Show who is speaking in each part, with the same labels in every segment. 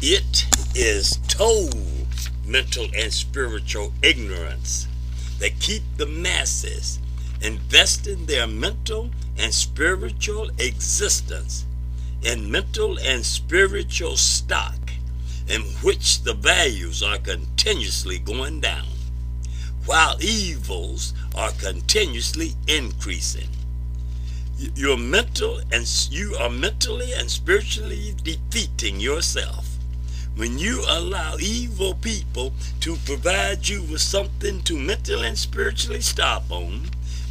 Speaker 1: It is total mental and spiritual ignorance that keep the masses investing their mental and spiritual existence in mental and spiritual stock in which the values are continuously going down, while evils are continuously increasing. You're mental and you are mentally and spiritually defeating yourself when you allow evil people to provide you with something to mentally and spiritually stop on,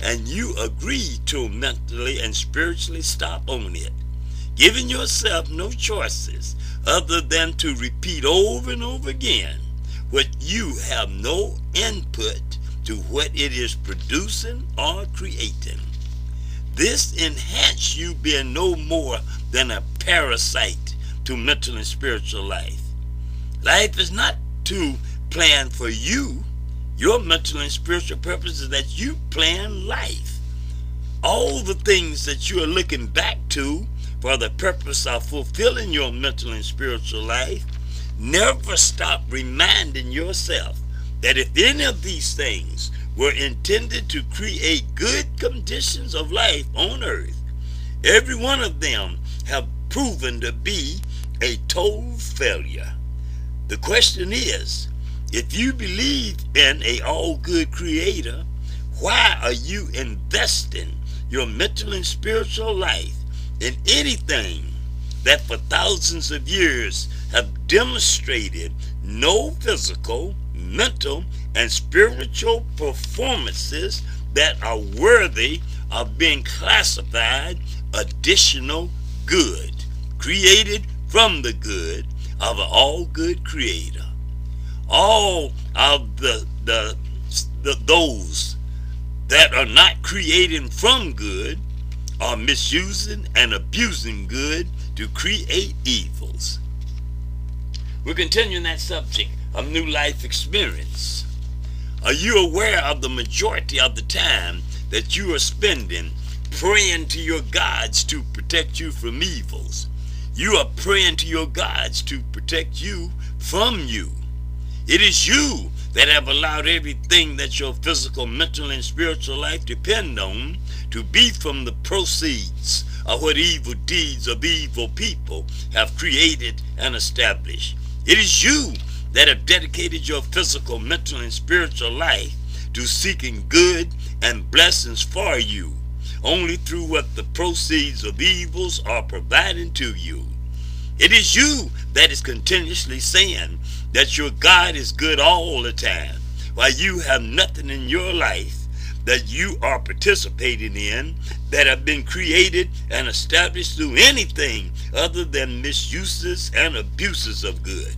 Speaker 1: and you agree to mentally and spiritually stop on it, giving yourself no choices other than to repeat over and over again what you have no input to what it is producing or creating. This enhances you being no more than a parasite to mental and spiritual life. Life is not to plan for you. Your mental and spiritual purpose is that you plan life. All the things that you are looking back to for the purpose of fulfilling your mental and spiritual life, never stop reminding yourself that if any of these things were intended to create good conditions of life on earth, every one of them have proven to be a total failure. The question is, if you believe in a all-good creator, why are you investing your mental and spiritual life in anything that for thousands of years have demonstrated no physical, mental, and spiritual performances that are worthy of being classified additional good, created from the good of an all good creator. All of the, the, the those that are not creating from good are misusing and abusing good to create evils. We're continuing that subject of new life experience. Are you aware of the majority of the time that you are spending praying to your gods to protect you from evils? You are praying to your gods to protect you from you. It is you that have allowed everything that your physical, mental, and spiritual life depend on to be from the proceeds of what evil deeds of evil people have created and established. It is you that have dedicated your physical, mental, and spiritual life to seeking good and blessings for you, only through what the proceeds of evils are providing to you. It is you that is continuously saying that your God is good all the time, while you have nothing in your life that you are participating in that have been created and established through anything other than misuses and abuses of good.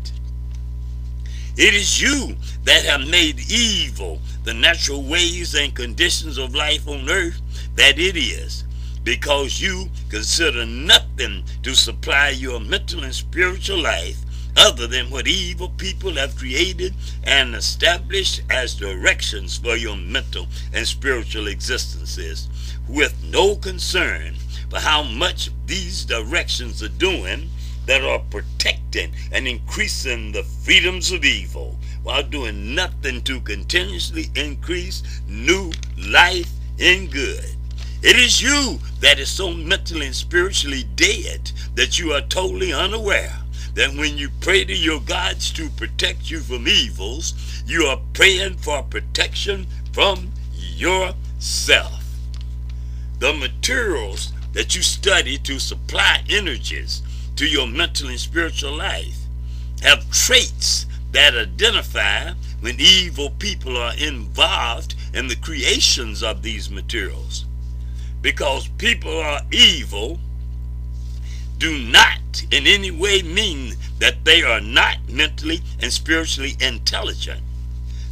Speaker 1: It is you that have made evil the natural ways and conditions of life on earth that it is, because you consider nothing to supply your mental and spiritual life other than what evil people have created and established as directions for your mental and spiritual existences, with no concern for how much these directions are doing that are protecting and increasing the freedoms of evil while doing nothing to continuously increase new life in good. It is you that is so mentally and spiritually dead that you are totally unaware that when you pray to your gods to protect you from evils, you are praying for protection from yourself. The materials that you study to supply energies to your mental and spiritual life have traits that identify when evil people are involved in the creations of these materials. Because people are evil do not in any way mean that they are not mentally and spiritually intelligent.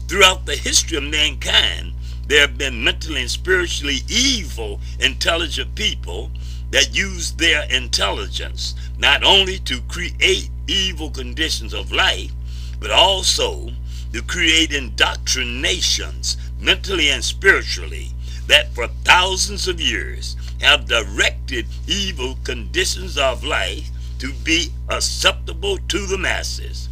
Speaker 1: Throughout the history of mankind, there have been mentally and spiritually evil, intelligent people that use their intelligence not only to create evil conditions of life, but also to create indoctrinations mentally and spiritually that for thousands of years have directed evil conditions of life to be acceptable to the masses.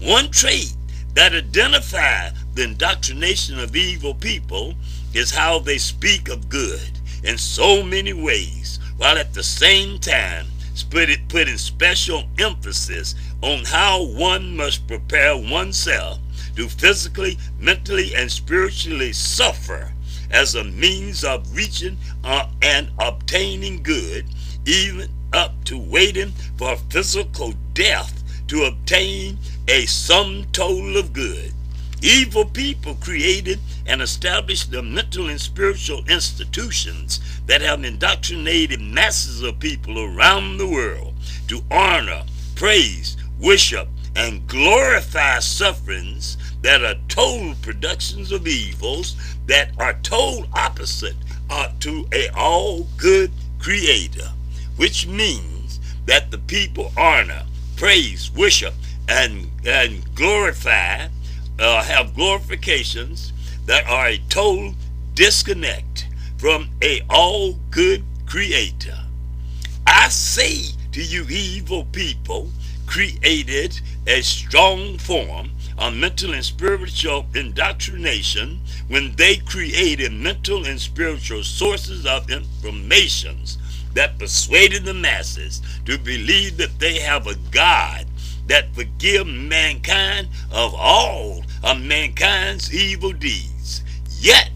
Speaker 1: One trait that identifies the indoctrination of evil people is how they speak of good in so many ways, while at the same time putting special emphasis on how one must prepare oneself to physically, mentally, and spiritually suffer as a means of reaching uh, and obtaining good, even up to waiting for physical death to obtain a sum total of good. Evil people created and established the mental and spiritual institutions that have indoctrinated masses of people around the world to honor, praise, worship, and glorify sufferings that are total productions of evils that are total opposite uh, to a all good creator, which means that the people honor, praise, worship, and, and glorify, uh, have glorifications that are a total disconnect from a all good creator. I say to you evil people, created a strong form of mental and spiritual indoctrination when they created mental and spiritual sources of informations that persuaded the masses to believe that they have a God that forgives mankind of all of mankind's evil deeds. Yet,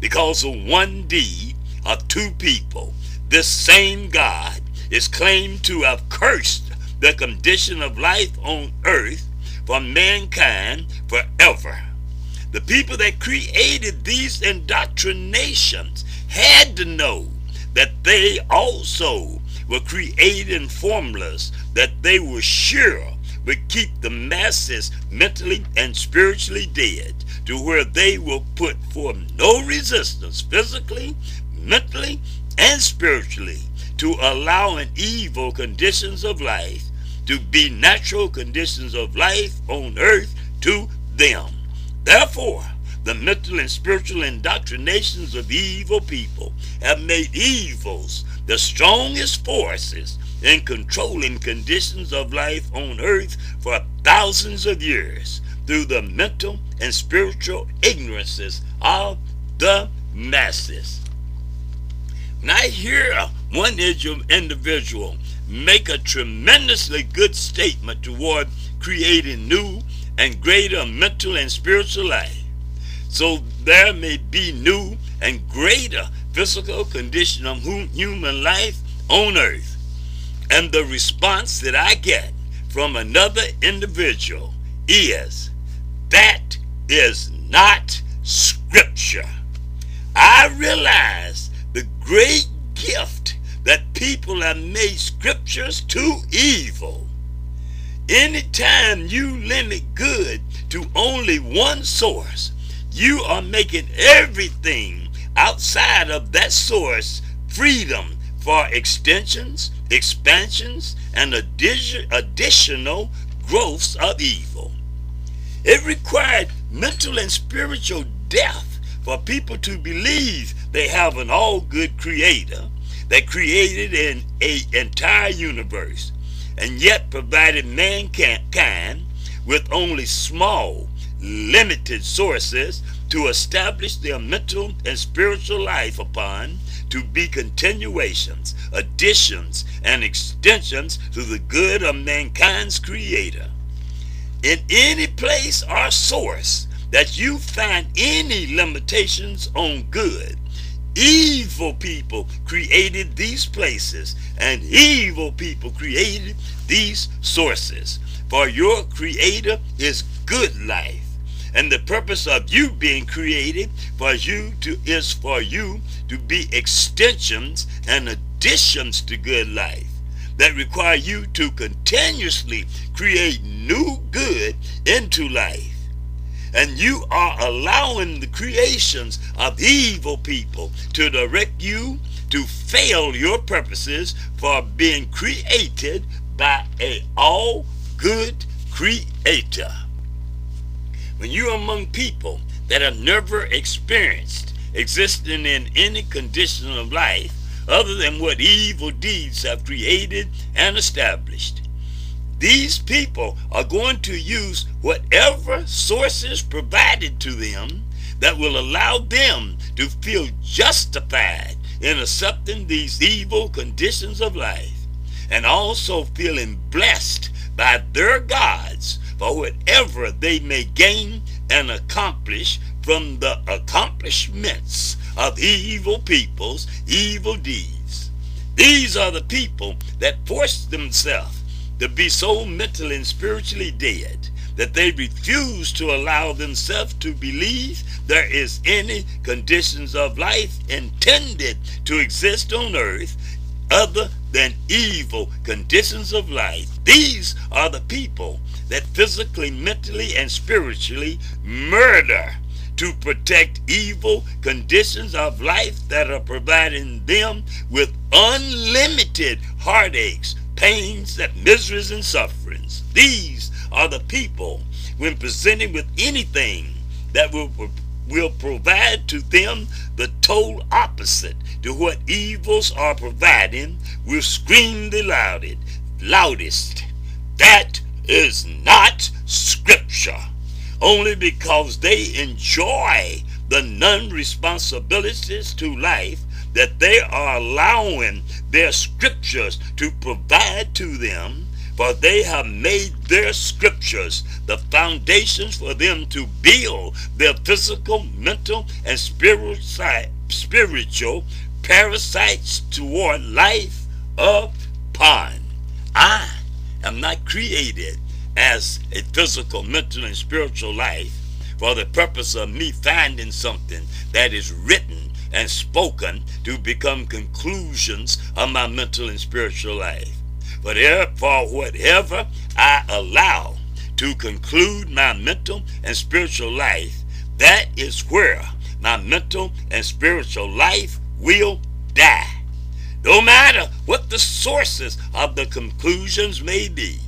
Speaker 1: because of one deed of two people, this same God is claimed to have cursed the condition of life on earth for mankind forever. The people that created these indoctrinations had to know that they also were creating formulas that they were sure would keep the masses mentally and spiritually dead to where they will put forth no resistance physically, mentally, and spiritually to allowing evil conditions of life to be natural conditions of life on earth to them. Therefore, the mental and spiritual indoctrinations of evil people have made evils the strongest forces in controlling conditions of life on earth for thousands of years through the mental and spiritual ignorances of the masses. When I hear one individual make a tremendously good statement toward creating new and greater mental and spiritual life, so there may be new and greater physical condition of human life on earth. And the response that I get from another individual is, that is not scripture. I realize the great gift that people have made scriptures too evil. Anytime you limit good to only one source, you are making everything outside of that source freedom for extensions, expansions, and additional growths of evil. It required mental and spiritual death for people to believe they have an all good creator that created an a entire universe and yet provided mankind with only small, limited sources to establish their mental and spiritual life upon to be continuations, additions, and extensions to the good of mankind's creator. In any place or source that you find any limitations on good, Evil people created these places, and evil people created these sources. For your creator is good life. And the purpose of you being created for you to is for you to be extensions and additions to good life that require you to continuously create new good into life and you are allowing the creations of evil people to direct you to fail your purposes for being created by a all good creator. When you're among people that have never experienced existing in any condition of life other than what evil deeds have created and established. These people are going to use whatever sources provided to them that will allow them to feel justified in accepting these evil conditions of life and also feeling blessed by their gods for whatever they may gain and accomplish from the accomplishments of evil people's evil deeds. These are the people that force themselves to be so mentally and spiritually dead that they refuse to allow themselves to believe there is any conditions of life intended to exist on earth other than evil conditions of life. These are the people that physically, mentally, and spiritually murder to protect evil conditions of life that are providing them with unlimited heartaches, pains, and miseries and sufferings. These are the people, when presented with anything that will, will provide to them the total opposite to what evils are providing, will scream the loudest. loudest. That is not scripture. Only because they enjoy the non-responsibilities to life that they are allowing their scriptures to provide to them for they have made their scriptures the foundations for them to build their physical, mental, and spiritual parasites toward life upon. I am not created as a physical, mental, and spiritual life for the purpose of me finding something that is written and spoken to become conclusions of my mental and spiritual life. But for whatever I allow to conclude my mental and spiritual life, that is where my mental and spiritual life will die. No matter what the sources of the conclusions may be,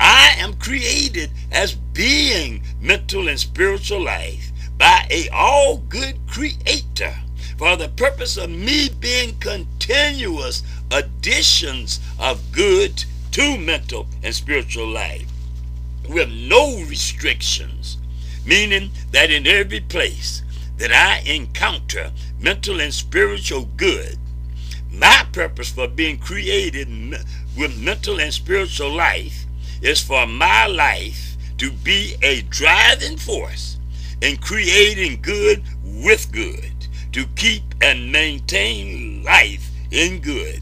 Speaker 1: I am created as being mental and spiritual life by a all good creator for the purpose of me being continuous additions of good to mental and spiritual life with no restrictions, meaning that in every place that I encounter mental and spiritual good, my purpose for being created with mental and spiritual life is for my life to be a driving force in creating good with good, to keep and maintain life in good.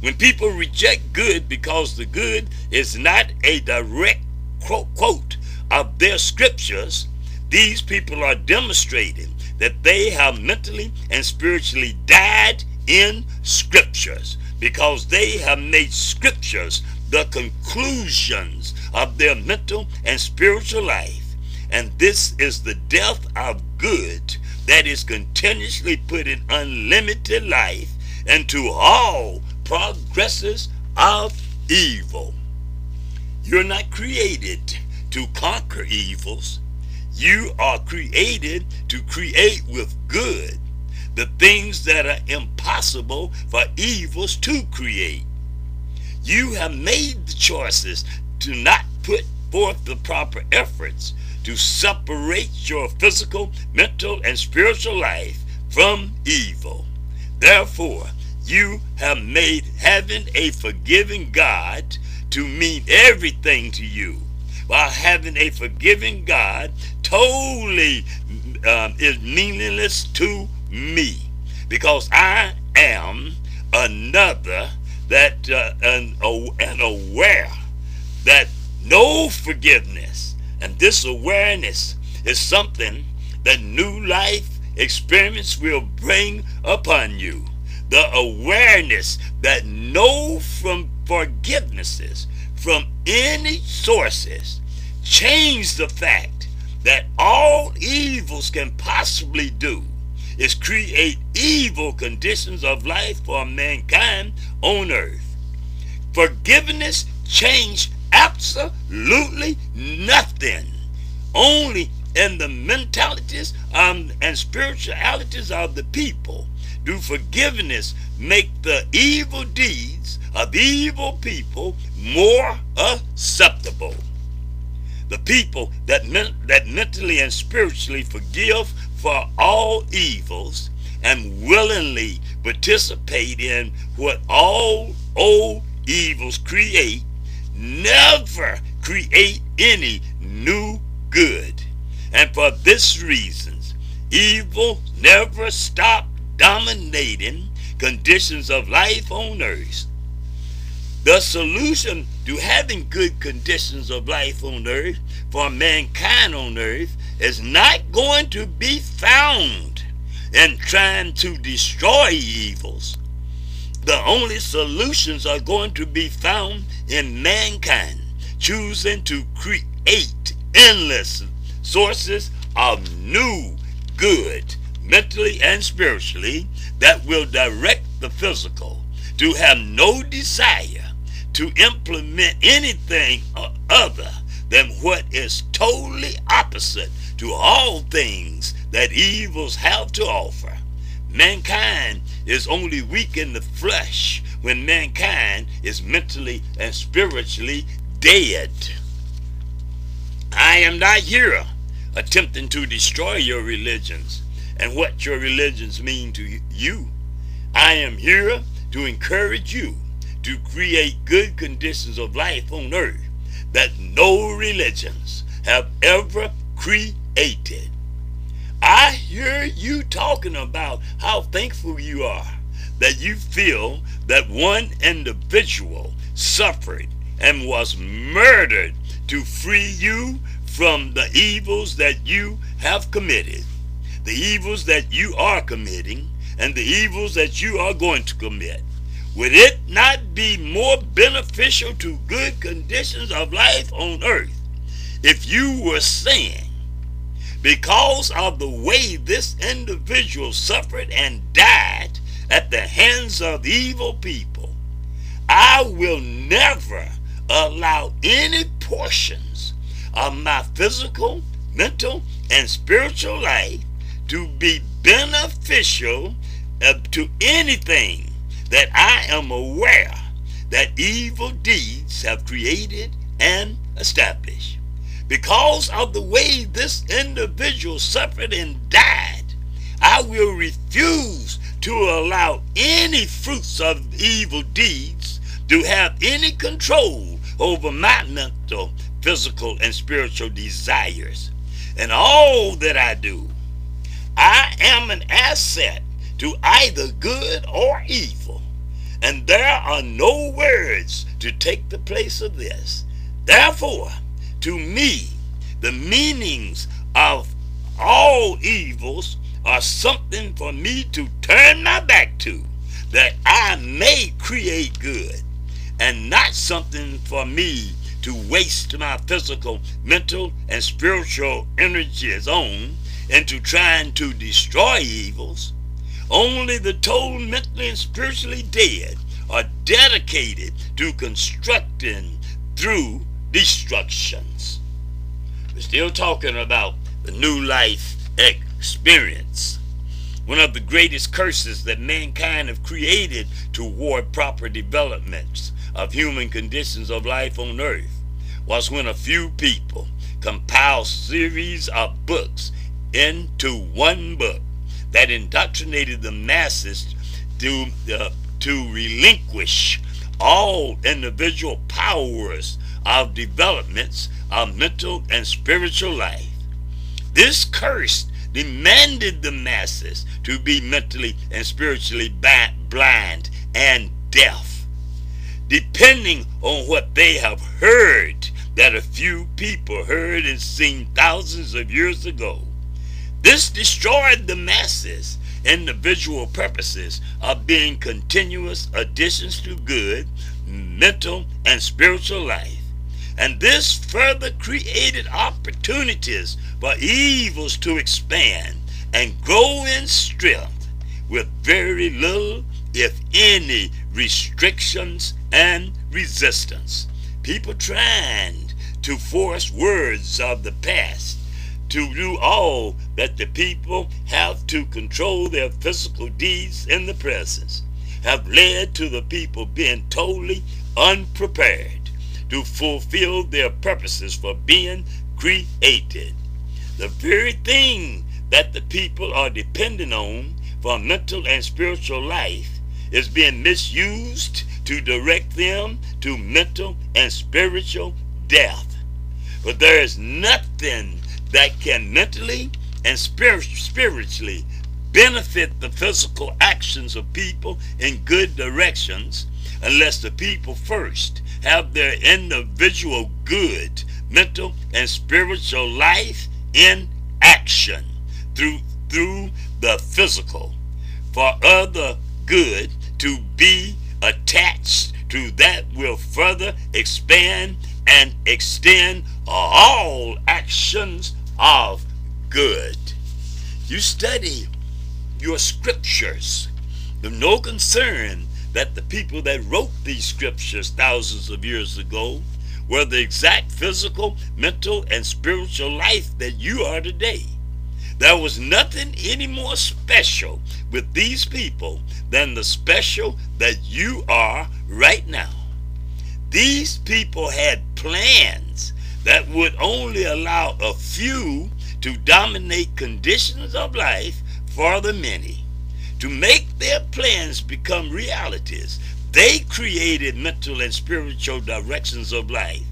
Speaker 1: When people reject good because the good is not a direct quote of their scriptures, these people are demonstrating that they have mentally and spiritually died in scriptures because they have made scriptures the conclusions of their mental and spiritual life. And this is the death of good that is continuously putting unlimited life into all progresses of evil. You're not created to conquer evils. You are created to create with good the things that are impossible for evils to create. You have made the choices to not put forth the proper efforts to separate your physical, mental, and spiritual life from evil. Therefore, you have made heaven a forgiving God to mean everything to you, while having a forgiving God totally um, is meaningless to me, because I am another that uh, and aware that no forgiveness and this awareness is something that new life experience will bring upon you. The awareness that no from forgivenesses from any sources change the fact that all evils can possibly do is create evil conditions of life for mankind on earth. Forgiveness change absolutely nothing. Only in the mentalities um, and spiritualities of the people do forgiveness make the evil deeds of evil people more acceptable. The people that, that mentally and spiritually forgive for all evils and willingly participate in what all old evils create never create any new good. And for this reason, evil never stop dominating conditions of life on earth. The solution to having good conditions of life on earth for mankind on earth is not going to be found in trying to destroy evils. The only solutions are going to be found in mankind choosing to create endless sources of new good, mentally and spiritually, that will direct the physical to have no desire to implement anything other than what is totally opposite to all things that evils have to offer. Mankind is only weak in the flesh when mankind is mentally and spiritually dead. I am not here attempting to destroy your religions and what your religions mean to you. I am here to encourage you to create good conditions of life on earth that no religions have ever created. I hear you talking about how thankful you are that you feel that one individual suffered and was murdered to free you from the evils that you have committed, the evils that you are committing, and the evils that you are going to commit. Would it not be more beneficial to good conditions of life on earth if you were saying, because of the way this individual suffered and died at the hands of evil people, I will never allow any portions of my physical, mental, and spiritual life to be beneficial uh, to anything that I am aware that evil deeds have created and established. Because of the way this individual suffered and died, I will refuse to allow any fruits of evil deeds to have any control over my mental, physical, and spiritual desires. And all that I do, I am an asset to either good or evil. And there are no words to take the place of this. Therefore, to me, the meanings of all evils are something for me to turn my back to, that I may create good and not something for me to waste my physical, mental, and spiritual energies on into trying to destroy evils. Only the total mentally and spiritually dead are dedicated to constructing through destructions. We're still talking about the new life experience. One of the greatest curses that mankind have created toward proper developments of human conditions of life on earth was when a few people compiled series of books into one book that indoctrinated the masses to, uh, to relinquish all individual powers of developments of mental and spiritual life. This curse demanded the masses to be mentally and spiritually blind and deaf depending on what they have heard that a few people heard and seen thousands of years ago. This destroyed the masses individual purposes of being continuous additions to good, mental, and spiritual life. And this further created opportunities for evils to expand and grow in strength with very little, if any, restrictions and resistance. People trying to force words of the past to do all that the people have to control their physical deeds in the presence have led to the people being totally unprepared to fulfill their purposes for being created. The very thing that the people are dependent on for mental and spiritual life is being misused to direct them to mental and spiritual death. But there is nothing that can mentally and spiritually benefit the physical actions of people in good directions unless the people first have their individual good mental and spiritual life in action through through the physical. For other good to be attached to that will further expand and extend all actions of good. You study your scriptures. There's no concern that the people that wrote these scriptures thousands of years ago were the exact physical, mental, and spiritual life that you are today. There was nothing any more special with these people than the special that you are right now. These people had plans that would only allow a few to dominate conditions of life for the many. To make their plans become realities, they created mental and spiritual directions of life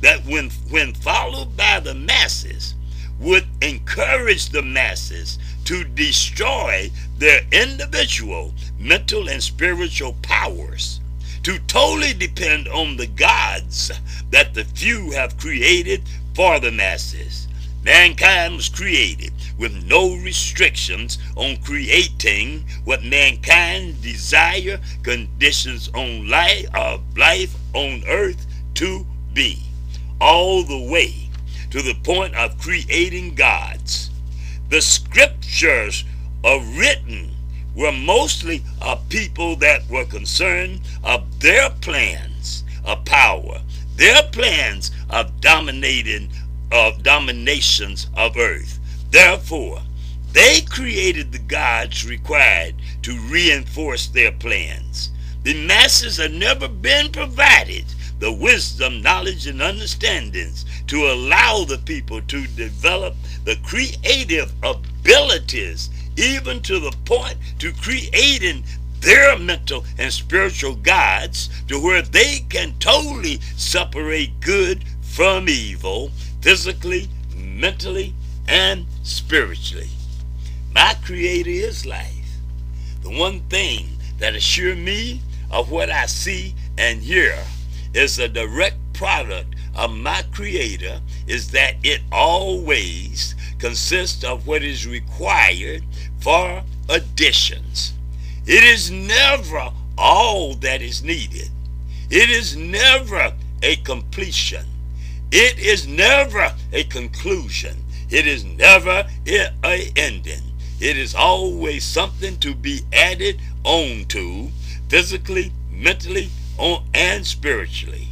Speaker 1: that when, when followed by the masses would encourage the masses to destroy their individual mental and spiritual powers, to totally depend on the gods that the few have created for the masses. Mankind was created with no restrictions on creating what mankind desire conditions on life of life on earth to be all the way to the point of creating gods. The scriptures are written were mostly of people that were concerned of their plans of power, their plans of dominating of dominations of earth. Therefore, they created the gods required to reinforce their plans. The masses have never been provided the wisdom, knowledge, and understandings to allow the people to develop the creative abilities, even to the point to creating their mental and spiritual gods to where they can totally separate good from evil, physically, mentally, and spiritually. My creator is life. The one thing that assures me of what I see and hear is a direct product of my creator is that it always consists of what is required for additions. It is never all that is needed. It is never a completion. It is never a conclusion. It is never a ending. It is always something to be added on to physically, mentally, and spiritually.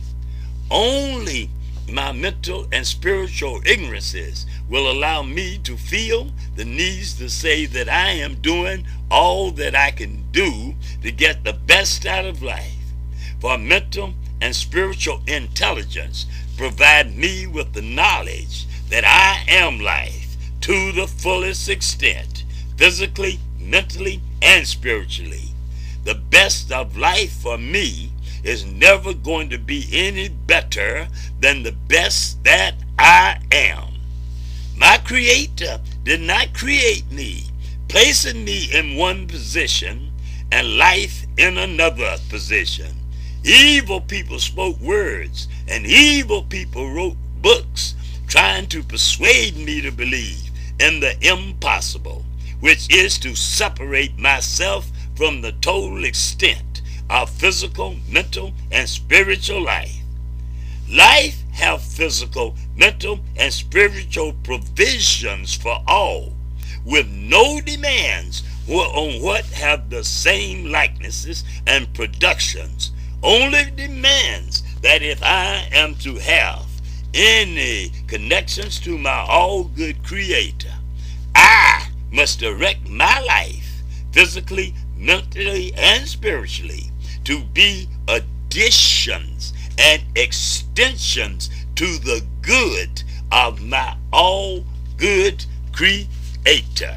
Speaker 1: Only my mental and spiritual ignorances will allow me to feel the needs to say that I am doing all that I can do to get the best out of life. For mental and spiritual intelligence provide me with the knowledge that I am life to the fullest extent, physically, mentally, and spiritually. The best of life for me is never going to be any better than the best that I am. My Creator did not create me, placing me in one position and life in another position. Evil people spoke words, and evil people wrote books trying to persuade me to believe in the impossible, which is to separate myself from the total extent our physical, mental, and spiritual life. Life have physical, mental, and spiritual provisions for all, with no demands on what have the same likenesses and productions. Only demands that if I am to have any connections to my all good creator. I must direct my life physically, mentally, and spiritually to be additions and extensions to the good of my all good creator.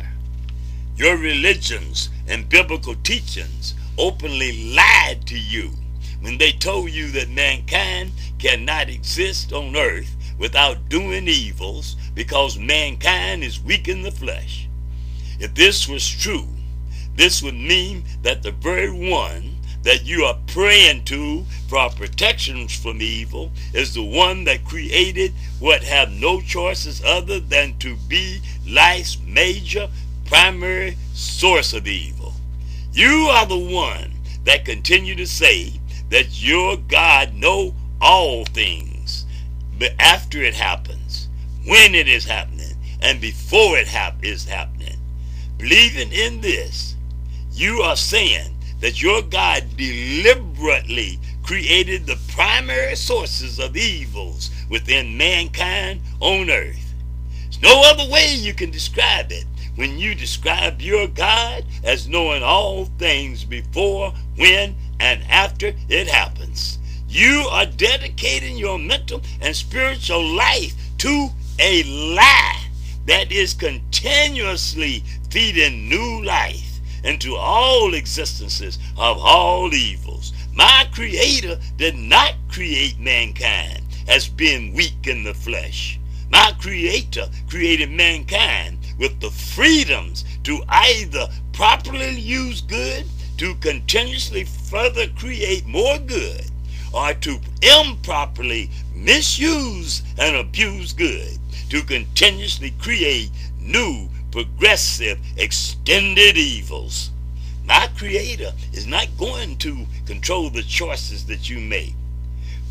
Speaker 1: Your religions and biblical teachings openly lied to you when they told you that mankind cannot exist on earth without doing evils because mankind is weak in the flesh. If this was true, this would mean that the very one that you are praying to for protection from evil is the one that created what have no choices other than to be life's major primary source of evil. You are the one that continue to say that your God know all things. But after it happens, when it is happening, and before it hap- is happening, believing in this, you are saying that your God deliberately created the primary sources of evils within mankind on earth. There's no other way you can describe it when you describe your God as knowing all things before, when, and after it happens. You are dedicating your mental and spiritual life to a lie that is continuously feeding new life into all existences of all evils. My Creator did not create mankind as being weak in the flesh. My Creator created mankind with the freedoms to either properly use good to continuously further create more good or to improperly misuse and abuse good to continuously create new progressive extended evils. My creator is not going to control the choices that you make.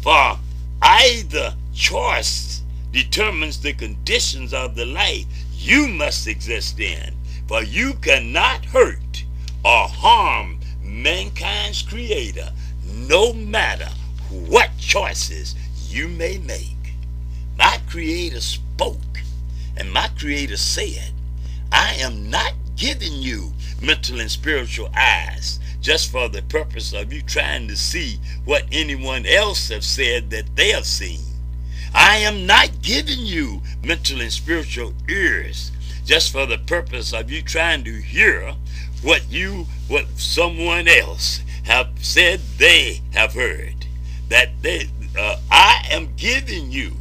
Speaker 1: For either choice determines the conditions of the life you must exist in. For you cannot hurt or harm mankind's creator no matter what choices you may make. My creator spoke and my creator said, I am not giving you mental and spiritual eyes just for the purpose of you trying to see what anyone else have said that they have seen. I am not giving you mental and spiritual ears just for the purpose of you trying to hear what you, what someone else have said they have heard. That they, uh, I am giving you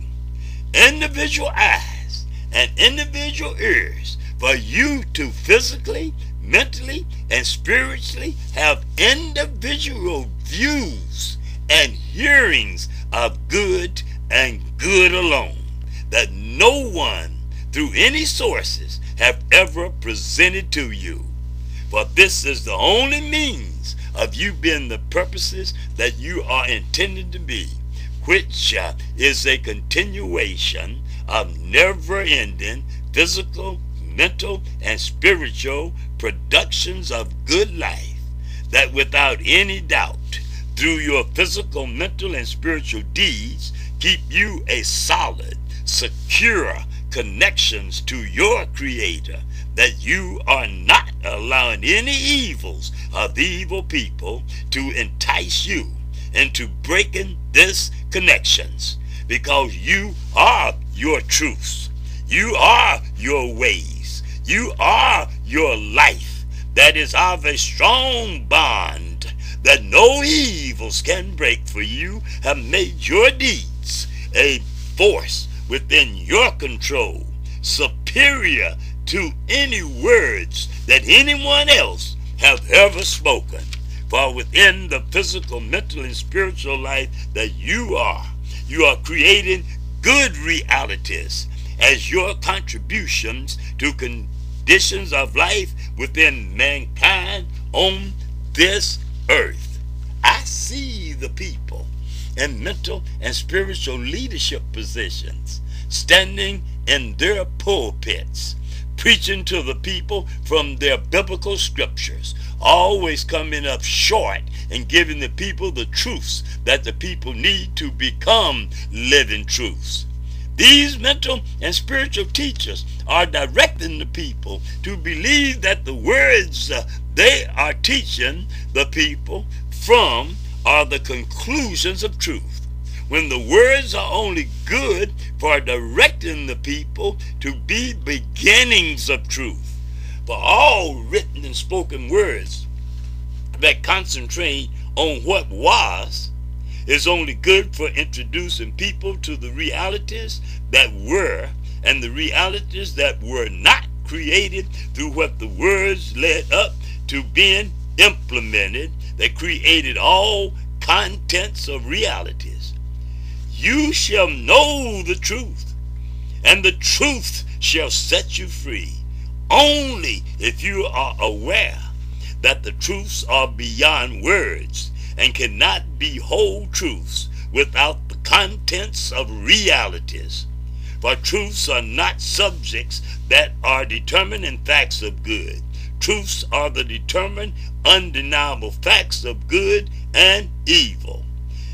Speaker 1: individual eyes and individual ears for you to physically, mentally, and spiritually have individual views and hearings of good and good alone that no one through any sources have ever presented to you. For this is the only means of you being the purposes that you are intended to be, which uh, is a continuation of never-ending physical, mental, and spiritual productions of good life, that without any doubt, through your physical, mental, and spiritual deeds, keep you a solid, secure connections to your Creator, that you are not allowing any evils of evil people to entice you into breaking this connections, because you are your truths. You are your ways. You are your life that is of a strong bond that no evils can break for you have made your deeds a force within your control, superior to any words that anyone else have ever spoken. For within the physical, mental, and spiritual life that you are, you are creating good realities as your contributions to conditions of life within mankind on this earth. I see the people in mental and spiritual leadership positions, standing in their pulpits, preaching to the people from their biblical scriptures, always coming up short and giving the people the truths that the people need to become living truths. These mental and spiritual teachers are directing the people to believe that the words uh, they are teaching the people from are the conclusions of truth. When the words are only good for directing the people to be beginnings of truth. For all written and spoken words that concentrate on what was is only good for introducing people to the realities that were and the realities that were not created through what the words led up to being implemented that created all contents of realities. You shall know the truth, and the truth shall set you free. Only if you are aware that the truths are beyond words and cannot be whole truths without the contents of realities. For truths are not subjects that are determining facts of good. Truths are the determined, undeniable facts of good and evil.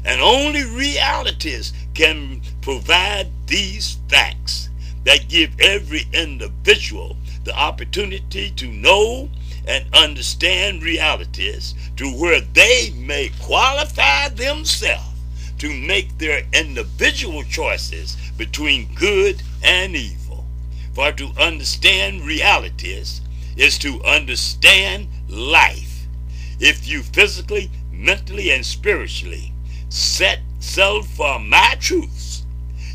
Speaker 1: And only realities can provide these facts that give every individual the opportunity to know and understand realities to where they may qualify themselves to make their individual choices between good and evil. For to understand realities is to understand life. If you physically, mentally, and spiritually set settle for my truths,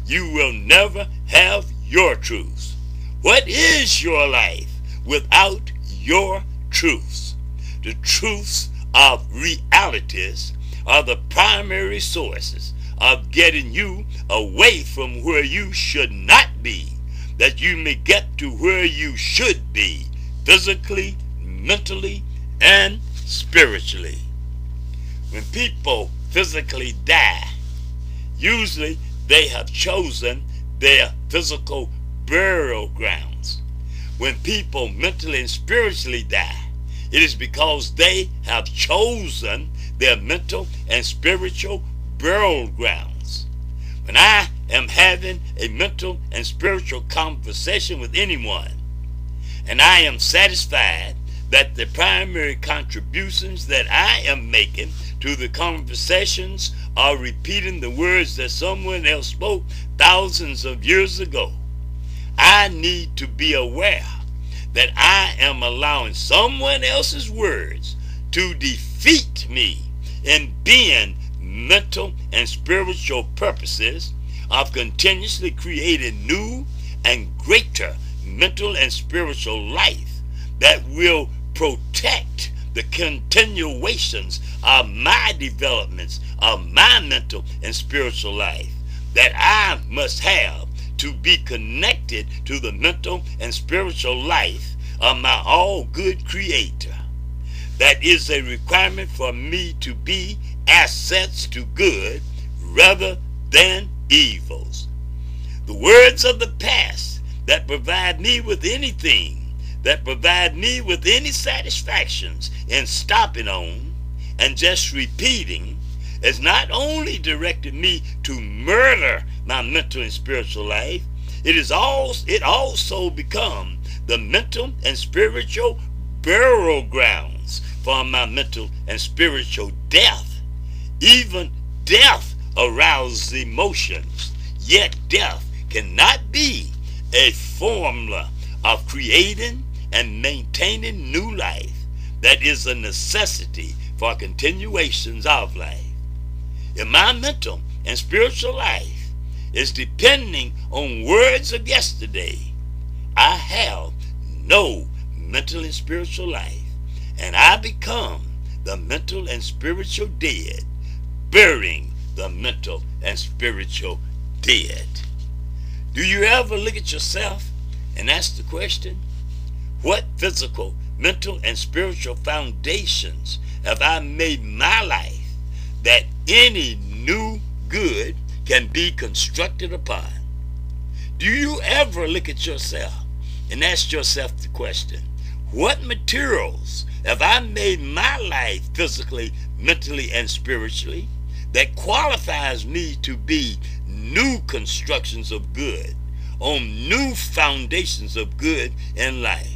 Speaker 1: you will never have your truths. What is your life without your truths. The truths of realities are the primary sources of getting you away from where you should not be, that you may get to where you should be, physically, mentally, and spiritually. When people physically die, usually they have chosen their physical burial grounds. When people mentally and spiritually die, it is because they have chosen their mental and spiritual burial grounds. When I am having a mental and spiritual conversation with anyone, and I am satisfied that the primary contributions that I am making to the conversations are repeating the words that someone else spoke thousands of years ago. I need to be aware that I am allowing someone else's words to defeat me in being mental and spiritual purposes of continuously creating new and greater mental and spiritual life that will protect the continuations of my developments of my mental and spiritual life that I must have to be connected to the mental and spiritual life of my all good creator. That is a requirement for me to be assets to good rather than evils. The words of the past that provide me with anything, that provide me with any satisfactions in stopping on and just repeating, has not only directed me to murder my mental and spiritual life, it is also it also become the mental and spiritual burial grounds for my mental and spiritual death. Even death arouses emotions, yet death cannot be a formula of creating and maintaining new life that is a necessity for continuations of life. In my mental and spiritual life, is depending on words of yesterday, I have no mental and spiritual life, and I become the mental and spiritual dead, burying the mental and spiritual dead. Do you ever look at yourself and ask the question, what physical, mental, and spiritual foundations have I made my life that any new good can be constructed upon. Do you ever look at yourself and ask yourself the question, what materials have I made my life physically, mentally, and spiritually that qualifies me to be new constructions of good on new foundations of good in life?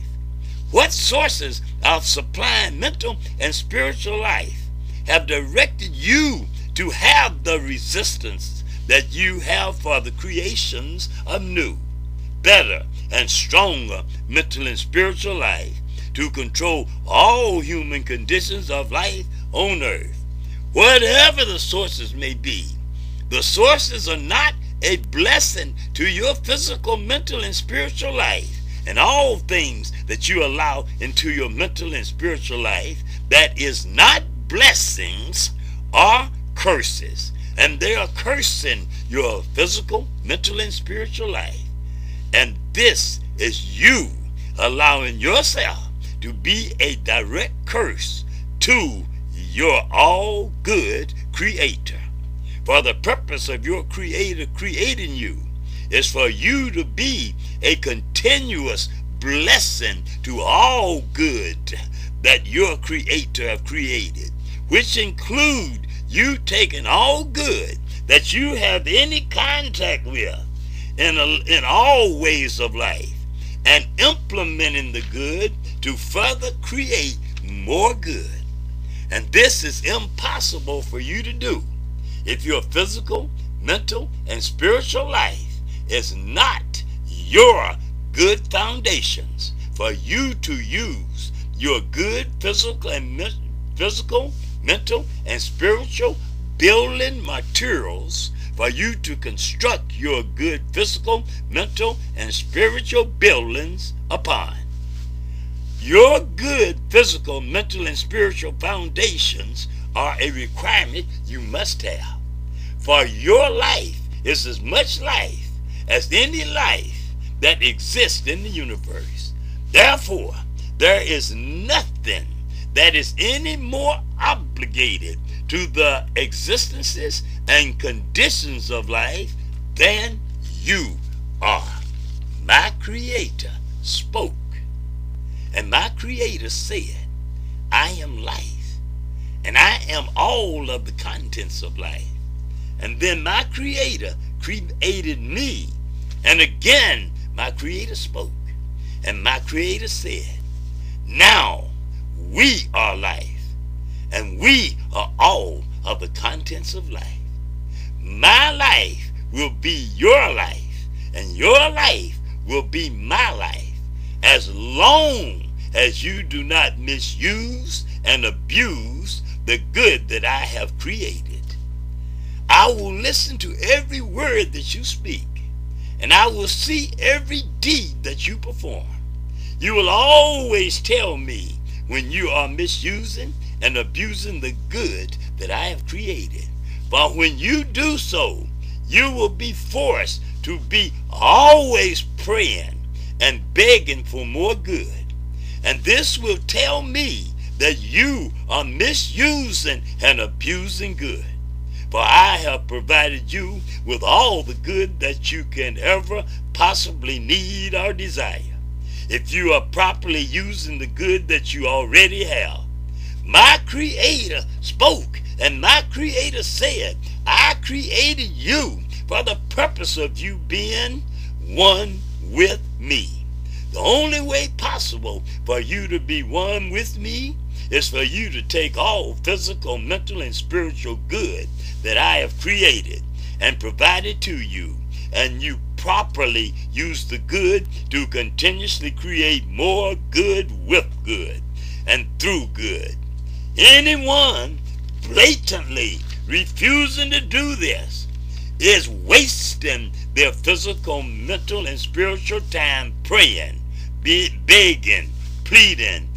Speaker 1: What sources of supplying mental and spiritual life have directed you to have the resistance that you have for the creations of new, better, and stronger mental and spiritual life to control all human conditions of life on earth? Whatever the sources may be, the sources are not a blessing to your physical, mental, and spiritual life and all things that you allow into your mental and spiritual life that is not blessings are curses. And they are cursing your physical, mental, and spiritual life. And this is you allowing yourself to be a direct curse to your all good creator. For the purpose of your creator creating you is for you to be a continuous blessing to all good that your creator have created, which include you taking all good that you have any contact with in, a, in all ways of life and implementing the good to further create more good. And this is impossible for you to do if your physical, mental, and spiritual life is not your good foundations for you to use your good physical and physical, mental, and spiritual building materials for you to construct your good physical, mental, and spiritual buildings upon. Your good physical, mental, and spiritual foundations are a requirement you must have. For your life is as much life as any life that exists in the universe. Therefore, there is nothing that is any more obligated to the existences and conditions of life than you are. My Creator spoke, and my Creator said, I am life, and I am all of the contents of life. And then my Creator created me and again, my Creator spoke, and my Creator said, Now we are life, and we are all of the contents of life. My life will be your life, and your life will be my life, as long as you do not misuse and abuse the good that I have created. I will listen to every word that you speak and I will see every deed that you perform. You will always tell me when you are misusing and abusing the good that I have created. But when you do so, you will be forced to be always praying and begging for more good. And this will tell me that you are misusing and abusing good. For I have provided you with all the good that you can ever possibly need or desire. If you are properly using the good that you already have. My Creator spoke, and my Creator said, I created you for the purpose of you being one with me. The only way possible for you to be one with me is for you to take all physical, mental, and spiritual good that I have created and provided to you, and you properly use the good to continuously create more good with good and through good. Anyone blatantly refusing to do this is wasting their physical, mental, and spiritual time praying, begging, pleading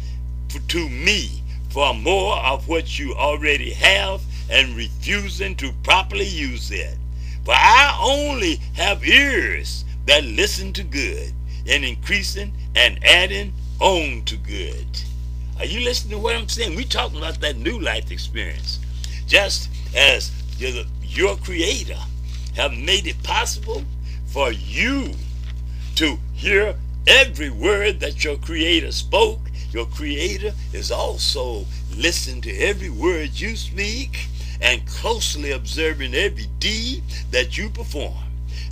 Speaker 1: to me for more of what you already have and refusing to properly use it. For I only have ears that listen to good and increasing and adding on to good. Are you listening to what I'm saying? We're talking about that new life experience. Just as your creator have made it possible for you to hear every word that your creator spoke, your creator is also listening to every word you speak and closely observing every deed that you perform.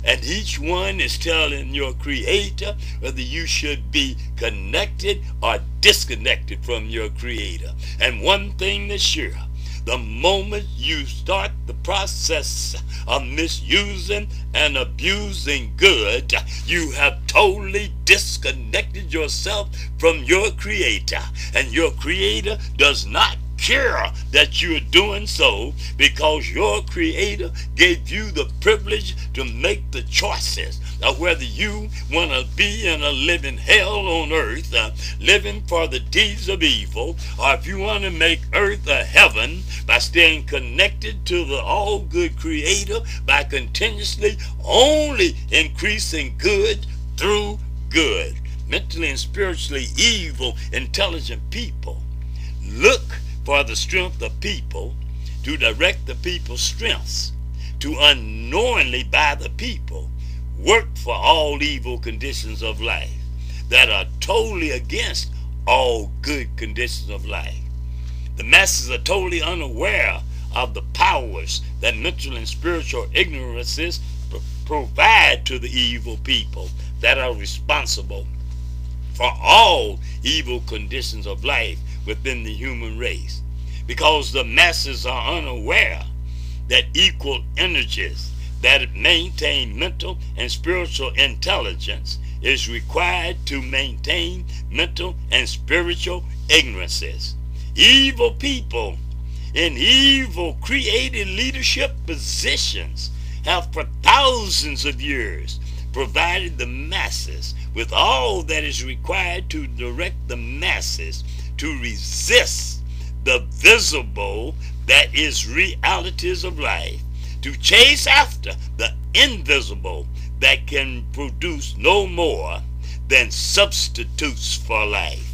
Speaker 1: And each one is telling your creator whether you should be connected or disconnected from your creator. And one thing is sure, the moment you start the process of misusing and abusing good, you have totally disconnected yourself from your creator. And your creator does not care that you're doing so because your creator gave you the privilege to make the choices of whether you want to be in a living hell on earth, uh, living for the deeds of evil, or if you want to make earth a heaven by staying connected to the all good creator by continuously only increasing good through good. Mentally and spiritually evil, intelligent people look for the strength of people, to direct the people's strengths, to unknowingly by the people work for all evil conditions of life that are totally against all good conditions of life. The masses are totally unaware of the powers that mental and spiritual ignorances provide to the evil people that are responsible for all evil conditions of life within the human race because the masses are unaware that equal energies that maintain mental and spiritual intelligence is required to maintain mental and spiritual ignorances. Evil people in evil created leadership positions have for thousands of years provided the masses with all that is required to direct the masses to resist the visible that is realities of life, to chase after the invisible that can produce no more than substitutes for life.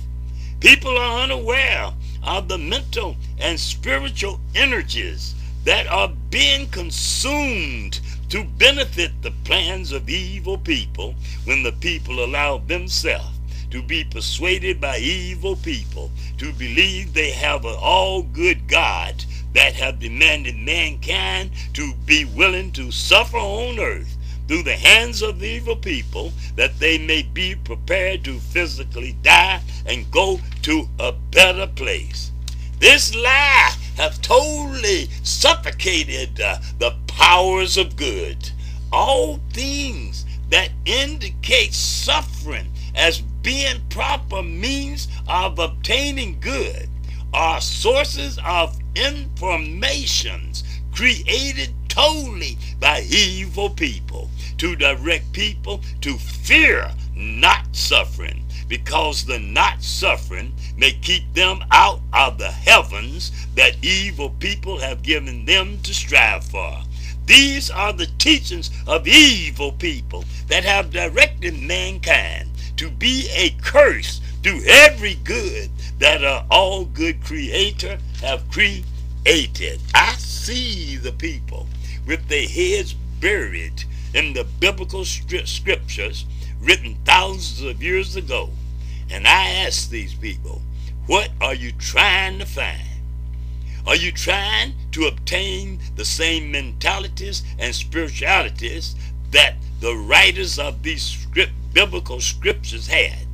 Speaker 1: People are unaware of the mental and spiritual energies that are being consumed to benefit the plans of evil people when the people allow themselves to be persuaded by evil people to believe they have an all good God that have demanded mankind to be willing to suffer on earth through the hands of evil people that they may be prepared to physically die and go to a better place. This lie have totally suffocated uh, the powers of good. All things that indicate suffering as being proper means of obtaining good are sources of informations created totally by evil people to direct people to fear not suffering because the not suffering may keep them out of the heavens that evil people have given them to strive for. These are the teachings of evil people that have directed mankind to be a curse to every good that our all good creator have created. I see the people with their heads buried in the biblical scriptures written thousands of years ago. And I ask these people, what are you trying to find? Are you trying to obtain the same mentalities and spiritualities that the writers of these script, biblical scriptures had?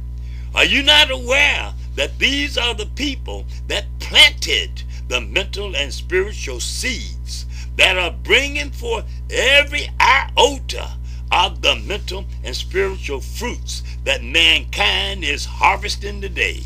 Speaker 1: Are you not aware that these are the people that planted the mental and spiritual seeds that are bringing forth every iota of the mental and spiritual fruits that mankind is harvesting today.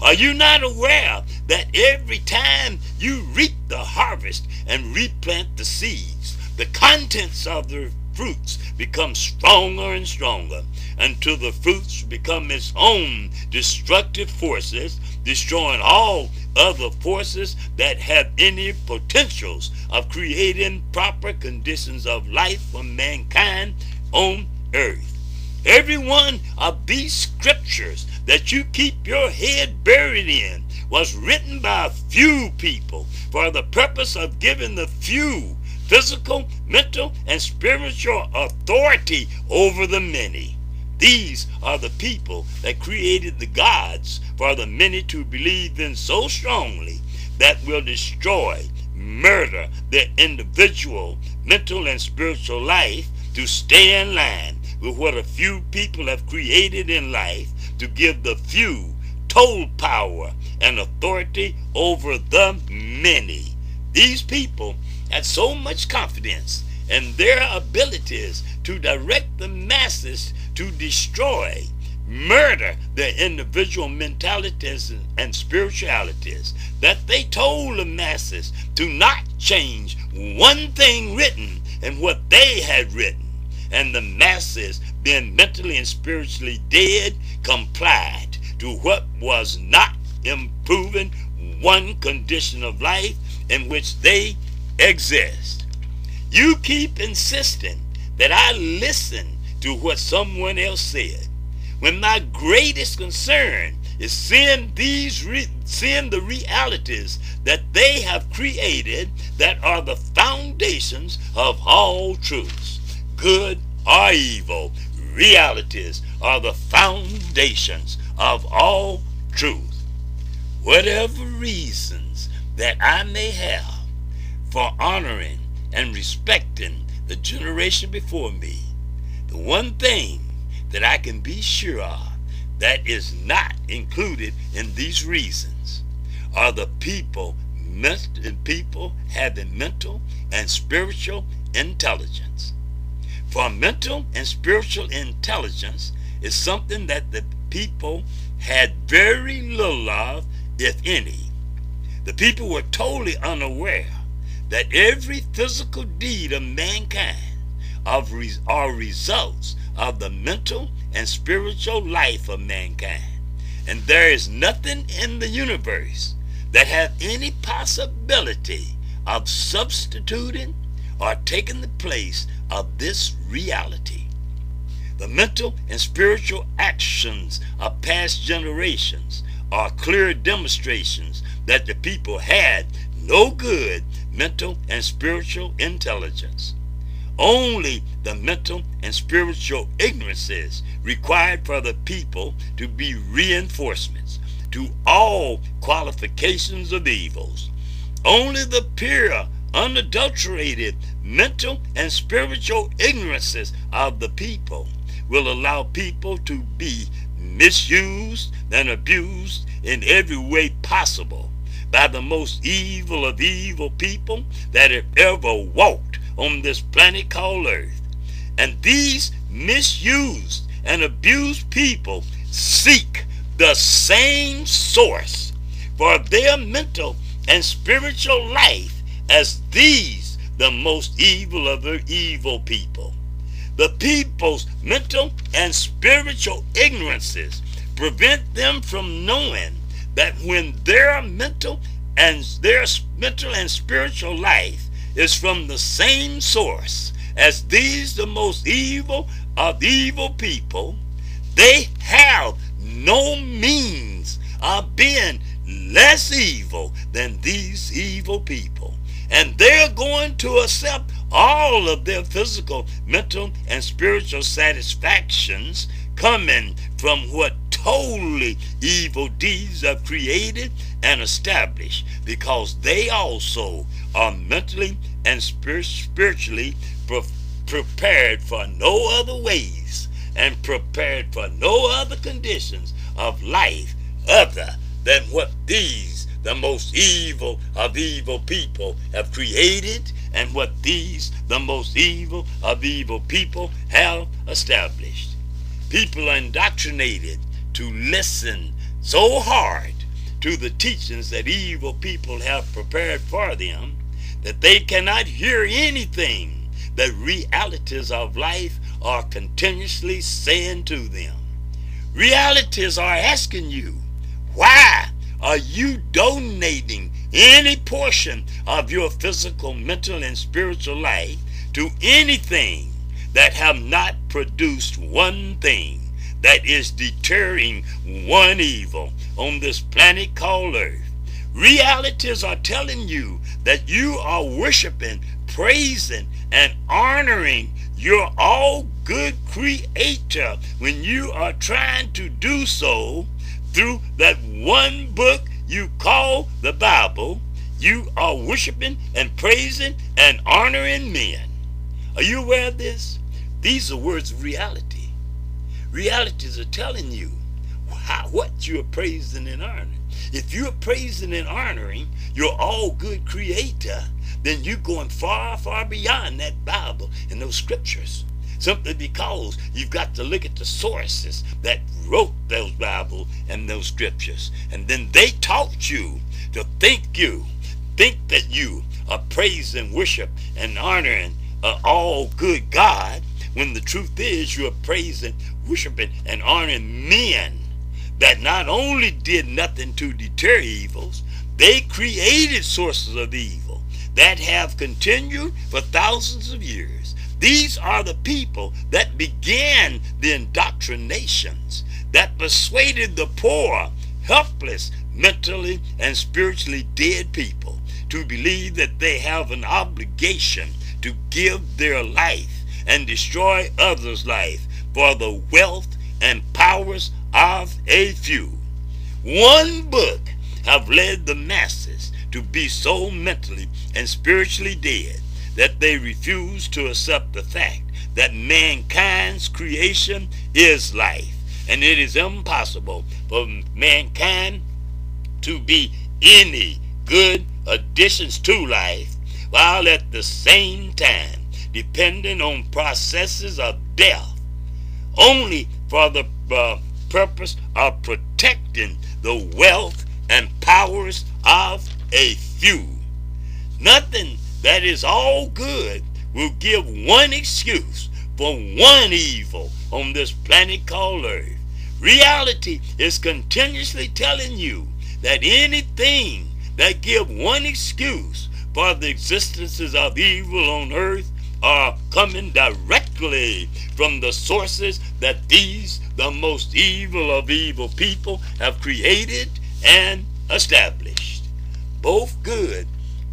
Speaker 1: Are you not aware that every time you reap the harvest and replant the seeds, the contents of the fruits become stronger and stronger until the fruits become its own destructive forces, destroying all other forces that have any potentials of creating proper conditions of life for mankind on earth. Every one of these scriptures that you keep your head buried in was written by a few people for the purpose of giving the few physical, mental, and spiritual authority over the many. These are the people that created the gods for the many to believe in so strongly that will destroy murder their individual mental and spiritual life to stay in line with what a few people have created in life to give the few total power and authority over the many. These people had so much confidence in their abilities to direct the masses to destroy, murder their individual mentalities and spiritualities that they told the masses to not change one thing written in what they had written. And the masses, being mentally and spiritually dead, complied to what was not improving one condition of life in which they exist. You keep insisting that I listen to what someone else said when my greatest concern is seeing these re- seeing the realities that they have created that are the foundations of all truths good or evil realities are the foundations of all truth whatever reasons that I may have for honoring and respecting the generation before me the one thing that I can be sure of that is not included in these reasons are the people people having mental and spiritual intelligence. For mental and spiritual intelligence is something that the people had very little of, if any. The people were totally unaware that every physical deed of mankind of are results of the mental and spiritual life of mankind. And there is nothing in the universe that have any possibility of substituting or taking the place of this reality. The mental and spiritual actions of past generations are clear demonstrations that the people had no good mental and spiritual intelligence. Only the mental and spiritual ignorances required for the people to be reinforcements to all qualifications of evils. Only the pure, unadulterated mental and spiritual ignorances of the people will allow people to be misused and abused in every way possible by the most evil of evil people that have ever walked on this planet called Earth. And these misused and abused people seek the same source for their mental and spiritual life as these, the most evil of the evil people. The people's mental and spiritual ignorances prevent them from knowing that when their mental and their mental and spiritual life is from the same source as these the most evil of evil people, they have no means of being less evil than these evil people. And they're going to accept all of their physical, mental, and spiritual satisfactions coming from what totally evil deeds have created and established because they also are mentally and spiritually pre- prepared for no other ways and prepared for no other conditions of life other than what these, the most evil of evil people, have created and what these, the most evil of evil people, have established. People are indoctrinated to listen so hard to the teachings that evil people have prepared for them that they cannot hear anything the realities of life are continuously saying to them. Realities are asking you, why are you donating any portion of your physical, mental, and spiritual life to anything that have not produced one thing that is deterring one evil on this planet called Earth? Realities are telling you that you are worshiping, praising, and honoring your all good creator when you are trying to do so through that one book you call the Bible, you are worshiping and praising and honoring men. Are you aware of this? These are words of reality. Realities are telling you how, what you are praising and honoring. If you're praising and honoring your all good creator, then you're going far, far beyond that Bible and those scriptures. Simply because you've got to look at the sources that wrote those Bible and those scriptures. And then they taught you to think you, think that you are praising, worship, and honoring uh, all good God, when the truth is you are praising, worshiping, and honoring men that not only did nothing to deter evils, they created sources of evil that have continued for thousands of years. These are the people that began the indoctrinations that persuaded the poor, helpless, mentally and spiritually dead people to believe that they have an obligation to give their life and destroy others' life for the wealth and powers of a few. One book have led the masses to be so mentally and spiritually dead that they refuse to accept the fact that mankind's creation is life, and it is impossible for mankind to be any good additions to life, while at the same time depending on processes of death only for the uh, purpose of protecting the wealth and powers of a few. Nothing that is all good will give one excuse for one evil on this planet called Earth. Reality is continuously telling you that anything that give one excuse for the existences of evil on earth are coming directly from the sources that these, the most evil of evil people, have created and established. Both good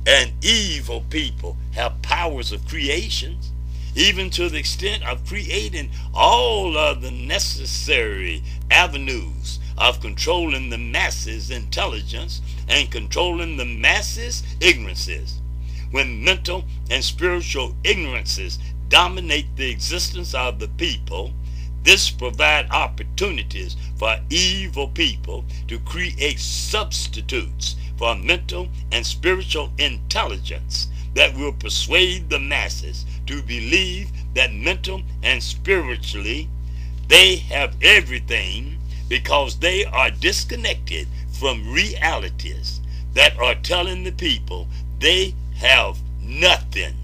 Speaker 1: and evil people have powers of creations, even to the extent of creating all of the necessary avenues of controlling the masses' intelligence and controlling the masses' ignorances when mental and spiritual ignorances dominate the existence of the people, this provides opportunities for evil people to create substitutes for mental and spiritual intelligence that will persuade the masses to believe that mental and spiritually they have everything because they are disconnected from realities that are telling the people they have nothing.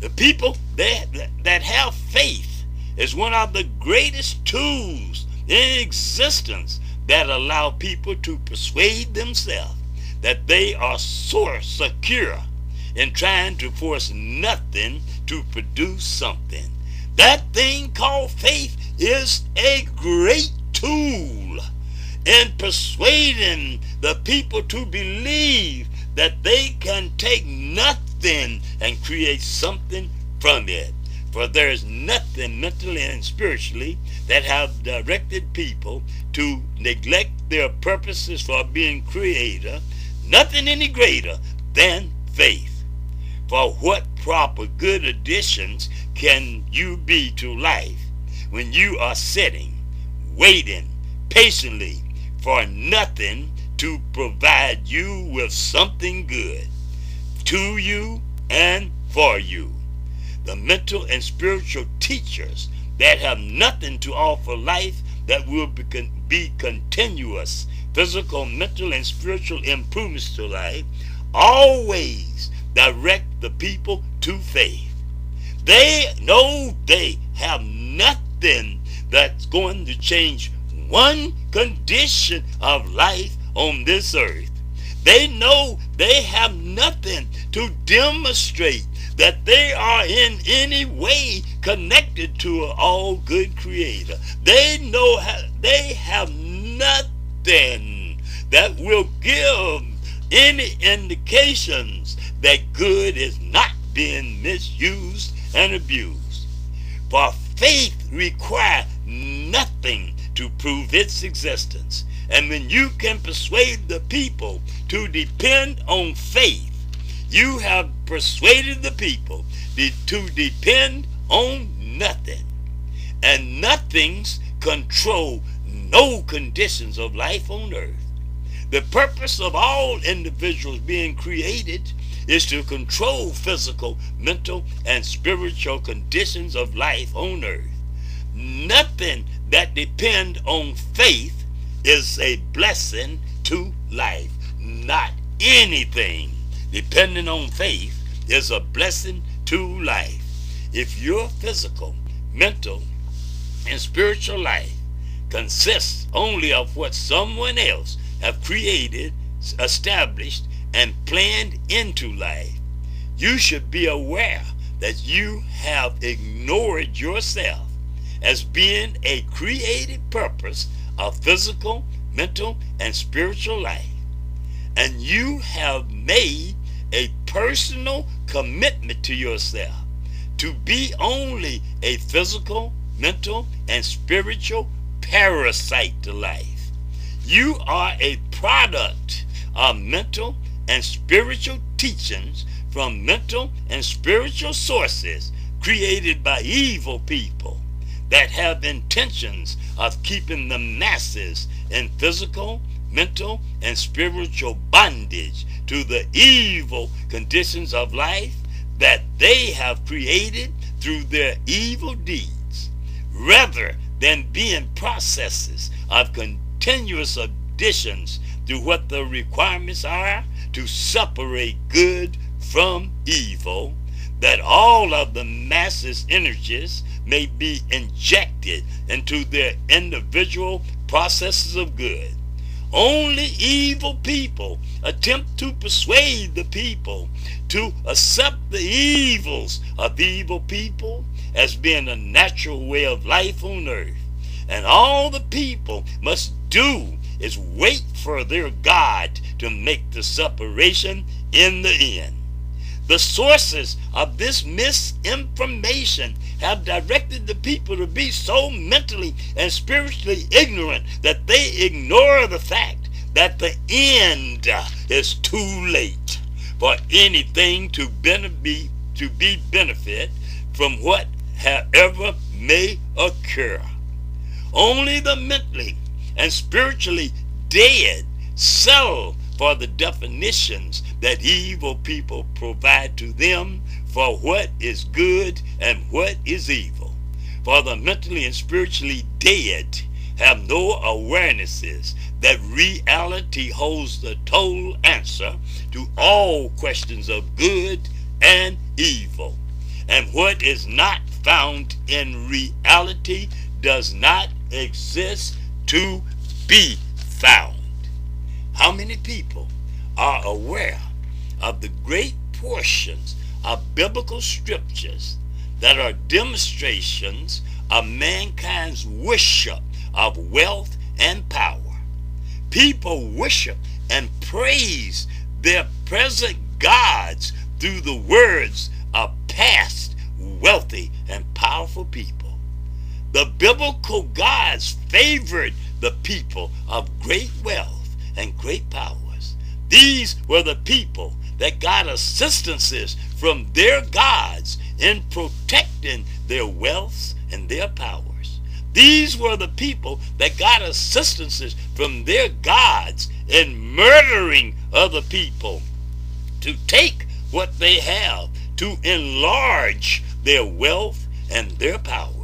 Speaker 1: The people that, that have faith is one of the greatest tools in existence that allow people to persuade themselves that they are so secure in trying to force nothing to produce something. That thing called faith is a great tool in persuading the people to believe that they can take nothing and create something from it. For there is nothing mentally and spiritually that have directed people to neglect their purposes for being creator, nothing any greater than faith. For what proper good additions can you be to life when you are sitting, waiting patiently for nothing to provide you with something good to you and for you. The mental and spiritual teachers that have nothing to offer life that will be, be continuous physical, mental, and spiritual improvements to life always direct the people to faith. They know they have nothing that's going to change one condition of life on this earth. They know they have nothing to demonstrate that they are in any way connected to an all good creator. They know they have nothing that will give any indications that good is not being misused and abused. For faith requires nothing to prove its existence And when you can persuade the people to depend on faith, you have persuaded the people to depend on nothing. And nothing's control no conditions of life on earth. The purpose of all individuals being created is to control physical, mental, and spiritual conditions of life on earth. Nothing that depend on faith is a blessing to life. Not anything depending on faith is a blessing to life. If your physical, mental, and spiritual life consists only of what someone else have created, established, and planned into life, you should be aware that you have ignored yourself as being a created purpose of physical, mental, and spiritual life. And you have made a personal commitment to yourself to be only a physical, mental, and spiritual parasite to life. You are a product of mental and spiritual teachings from mental and spiritual sources created by evil people that have intentions of keeping the masses in physical, mental, and spiritual bondage to the evil conditions of life that they have created through their evil deeds, rather than being processes of continuous additions to what the requirements are to separate good from evil, that all of the masses' energies may be injected into their individual processes of good. Only evil people attempt to persuade the people to accept the evils of evil people as being a natural way of life on earth. And all the people must do is wait for their God to make the separation in the end. The sources of this misinformation have directed the people to be so mentally and spiritually ignorant that they ignore the fact that the end is too late for anything to, be, to be benefit from what however may occur. Only the mentally and spiritually dead settle for the definitions that evil people provide to them for what is good and what is evil. For the mentally and spiritually dead have no awarenesses that reality holds the total answer to all questions of good and evil. And what is not found in reality does not exist to be found. How many people are aware of the great portions of biblical scriptures that are demonstrations of mankind's worship of wealth and power? People worship and praise their present gods through the words of past wealthy and powerful people. The biblical gods favored the people of great wealth and great powers. These were the people that got assistances from their gods in protecting their wealth and their powers. These were the people that got assistances from their gods in murdering other people to take what they have to enlarge their wealth and their powers.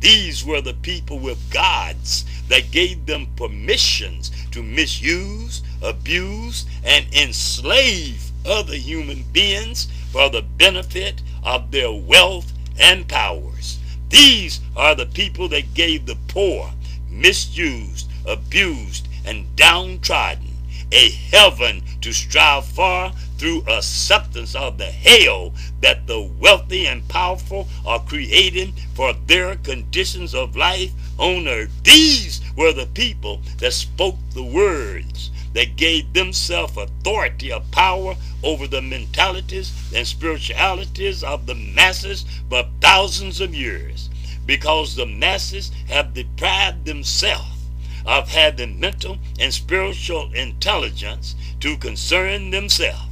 Speaker 1: These were the people with gods that gave them permissions to misuse, abuse, and enslave other human beings for the benefit of their wealth and powers. These are the people that gave the poor, misused, abused, and downtrodden a heaven to strive for through acceptance of the hell that the wealthy and powerful are creating for their conditions of life on earth. These were the people that spoke the words that gave themselves authority of power over the mentalities and spiritualities of the masses for thousands of years because the masses have deprived themselves of having mental and spiritual intelligence to concern themselves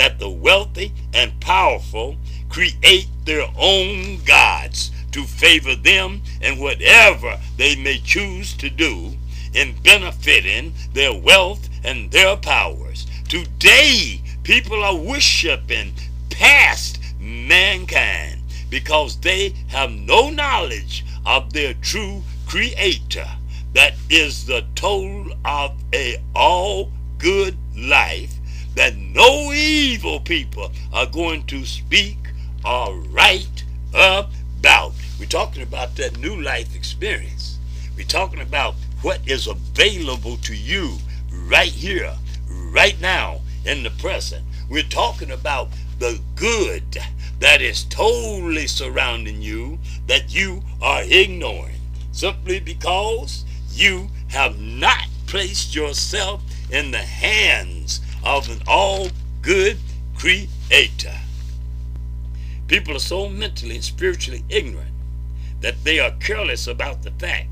Speaker 1: that the wealthy and powerful create their own gods to favor them in whatever they may choose to do in benefiting their wealth and their powers. Today, people are worshiping past mankind because they have no knowledge of their true creator that is the toll of a all good life that no evil people are going to speak or write about. We're talking about that new life experience. We're talking about what is available to you right here, right now, in the present. We're talking about the good that is totally surrounding you that you are ignoring simply because you have not placed yourself in the hands of an all good creator. People are so mentally and spiritually ignorant that they are careless about the fact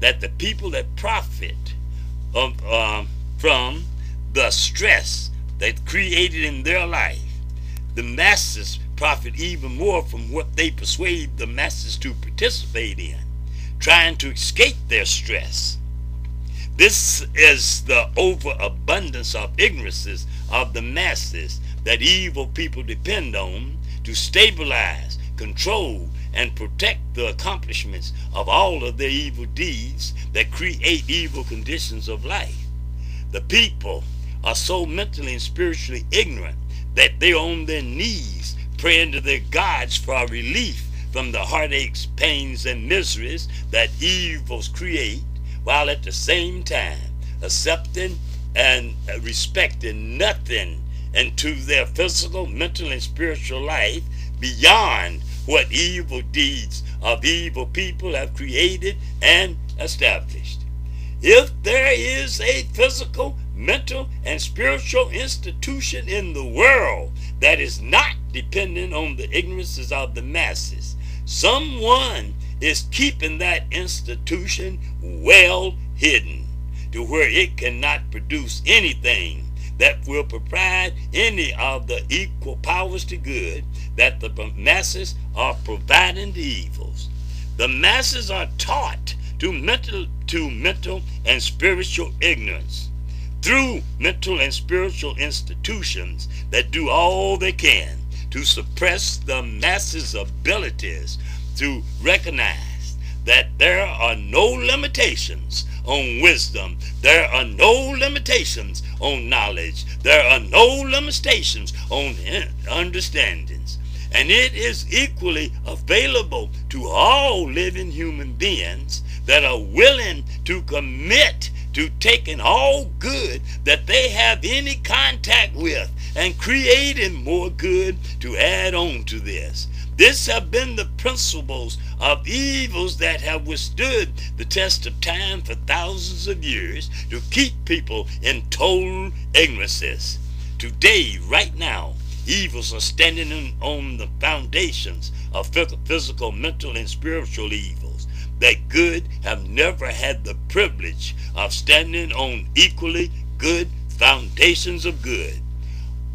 Speaker 1: that the people that profit of, um, from the stress that created in their life, the masses profit even more from what they persuade the masses to participate in, trying to escape their stress. This is the overabundance of ignorances of the masses that evil people depend on to stabilize, control, and protect the accomplishments of all of their evil deeds that create evil conditions of life. The people are so mentally and spiritually ignorant that they're on their knees praying to their gods for relief from the heartaches, pains, and miseries that evils create, while at the same time accepting and respecting nothing into their physical, mental, and spiritual life beyond what evil deeds of evil people have created and established. If there is a physical, mental, and spiritual institution in the world that is not dependent on the ignorances of the masses, someone is keeping that institution well hidden to where it cannot produce anything that will provide any of the equal powers to good that the masses are providing to evils. The masses are taught to mental, to mental and spiritual ignorance through mental and spiritual institutions that do all they can to suppress the masses' abilities to recognize that there are no limitations on wisdom. There are no limitations on knowledge. There are no limitations on understandings. And it is equally available to all living human beings that are willing to commit to taking all good that they have any contact with and creating more good to add on to this. This have been the principles of evils that have withstood the test of time for thousands of years to keep people in total ignorance. Today, right now, evils are standing on the foundations of physical, mental, and spiritual evils. That good have never had the privilege of standing on equally good foundations of good.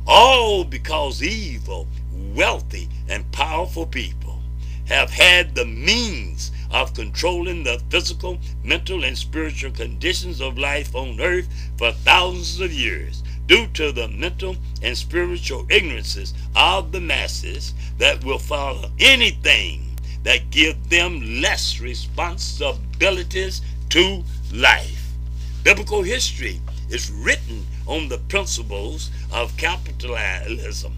Speaker 1: All because evil wealthy and powerful people have had the means of controlling the physical, mental, and spiritual conditions of life on earth for thousands of years due to the mental and spiritual ignorances of the masses that will follow anything that give them less responsibilities to life. Biblical history is written on the principles of capitalism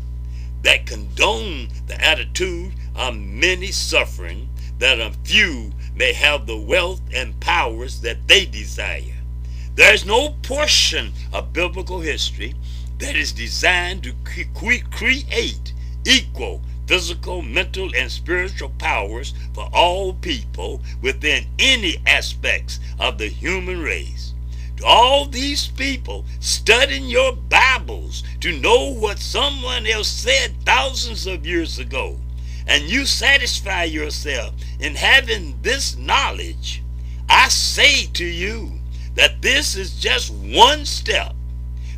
Speaker 1: that condone the attitude of many suffering, that a few may have the wealth and powers that they desire. There is no portion of biblical history that is designed to create equal physical, mental, and spiritual powers for all people within any aspects of the human race all these people studying your Bibles to know what someone else said thousands of years ago, and you satisfy yourself in having this knowledge, I say to you that this is just one step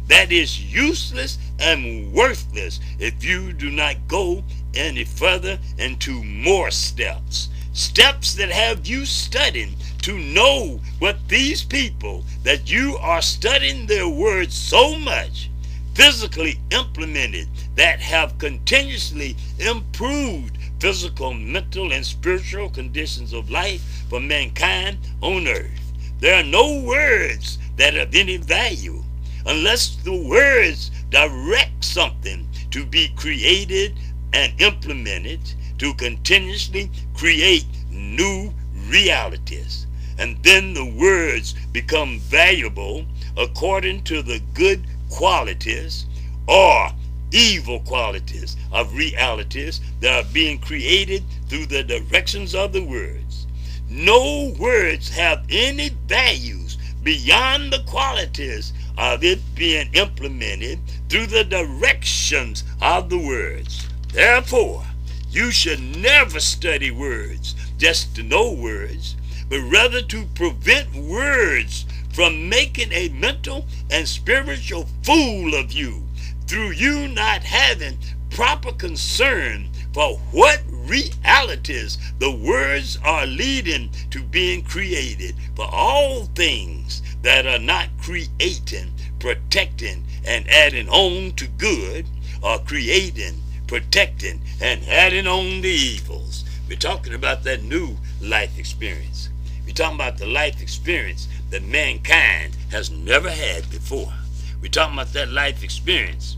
Speaker 1: that is useless and worthless if you do not go any further into more steps. Steps that have you studying to know what these people that you are studying their words so much physically implemented that have continuously improved physical, mental, and spiritual conditions of life for mankind on earth. There are no words that have any value unless the words direct something to be created and implemented to continuously create new realities. And then the words become valuable according to the good qualities or evil qualities of realities that are being created through the directions of the words. No words have any values beyond the qualities of it being implemented through the directions of the words. Therefore, you should never study words just to know words, but rather to prevent words from making a mental and spiritual fool of you through you not having proper concern for what realities the words are leading to being created for all things that are not creating, protecting, and adding on to good, are creating, protecting, and adding on the evils. We're talking about that new life experience. We're talking about the life experience that mankind has never had before. We're talking about that life experience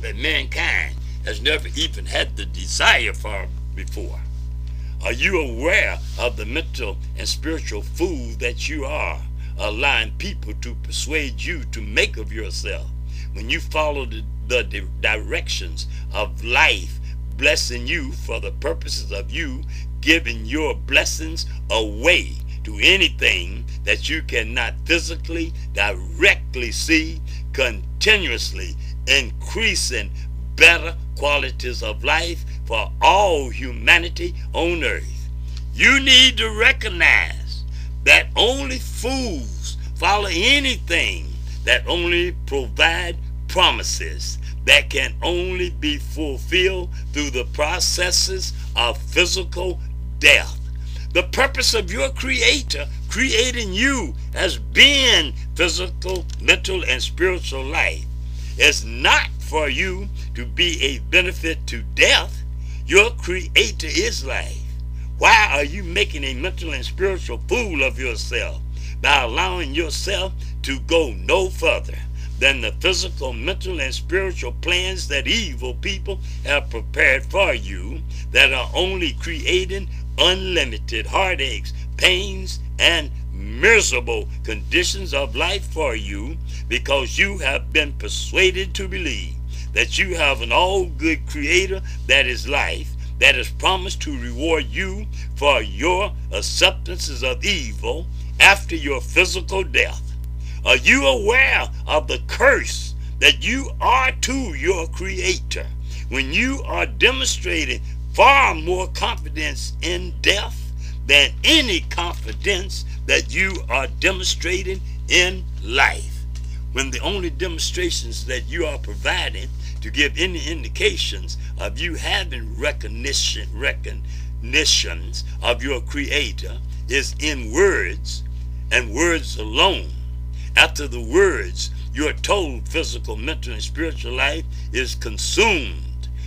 Speaker 1: that mankind has never even had the desire for before. Are you aware of the mental and spiritual fool that you are? allowing people to persuade you to make of yourself. When you follow the, the directions of life, blessing you for the purposes of you giving your blessings away to anything that you cannot physically, directly see, continuously increasing better qualities of life for all humanity on earth. You need to recognize that only fools follow anything that only provide promises that can only be fulfilled through the processes of physical death. The purpose of your creator creating you as being physical, mental, and spiritual life is not for you to be a benefit to death. Your creator is life. Why are you making a mental and spiritual fool of yourself by allowing yourself to go no further than the physical, mental, and spiritual plans that evil people have prepared for you that are only creating unlimited heartaches, pains, and miserable conditions of life for you because you have been persuaded to believe that you have an all good creator that is life that is promised to reward you for your acceptances of evil after your physical death. Are you aware of the curse that you are to your Creator when you are demonstrating far more confidence in death than any confidence that you are demonstrating in life? When the only demonstrations that you are providing to give any indications of you having recognition recognitions of your creator is in words and words alone after the words your total physical mental and spiritual life is consumed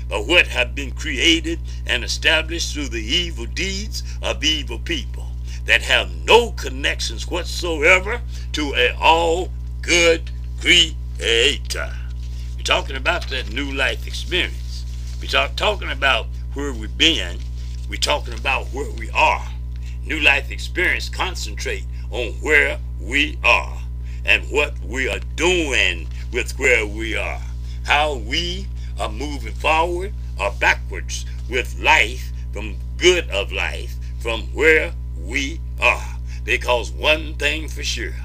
Speaker 1: by what have been created and established through the evil deeds of evil people that have no connections whatsoever to a all good creator We're talking about that new life experience. We talk talking about where we've been. We're talking about where we are. New life experience concentrate on where we are and what we are doing with where we are. How we are moving forward or backwards with life from good of life from where we are. Because one thing for sure,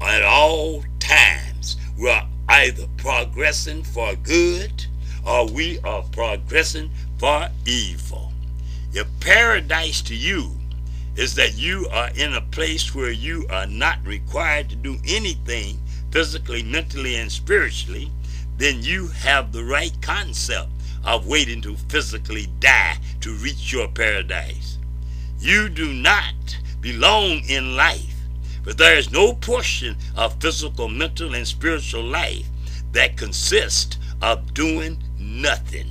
Speaker 1: at all times, we're either progressing for good or we are progressing for evil. If paradise to you is that you are in a place where you are not required to do anything physically, mentally, and spiritually, then you have the right concept of waiting to physically die to reach your paradise. You do not belong in life, but there is no portion of physical, mental, and spiritual life that consists of doing nothing.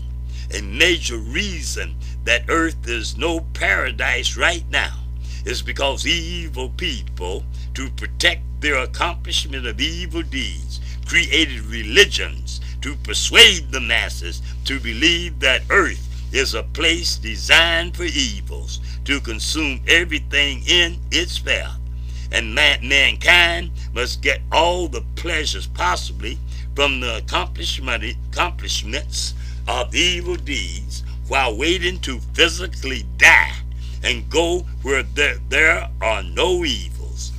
Speaker 1: A major reason that earth is no paradise right now is because evil people, to protect their accomplishment of evil deeds, created religions to persuade the masses to believe that earth is a place designed for evils to consume everything in its path. And man- mankind must get all the pleasures possibly from the accomplishment, accomplishments of evil deeds while waiting to physically die and go where there, there are no evils.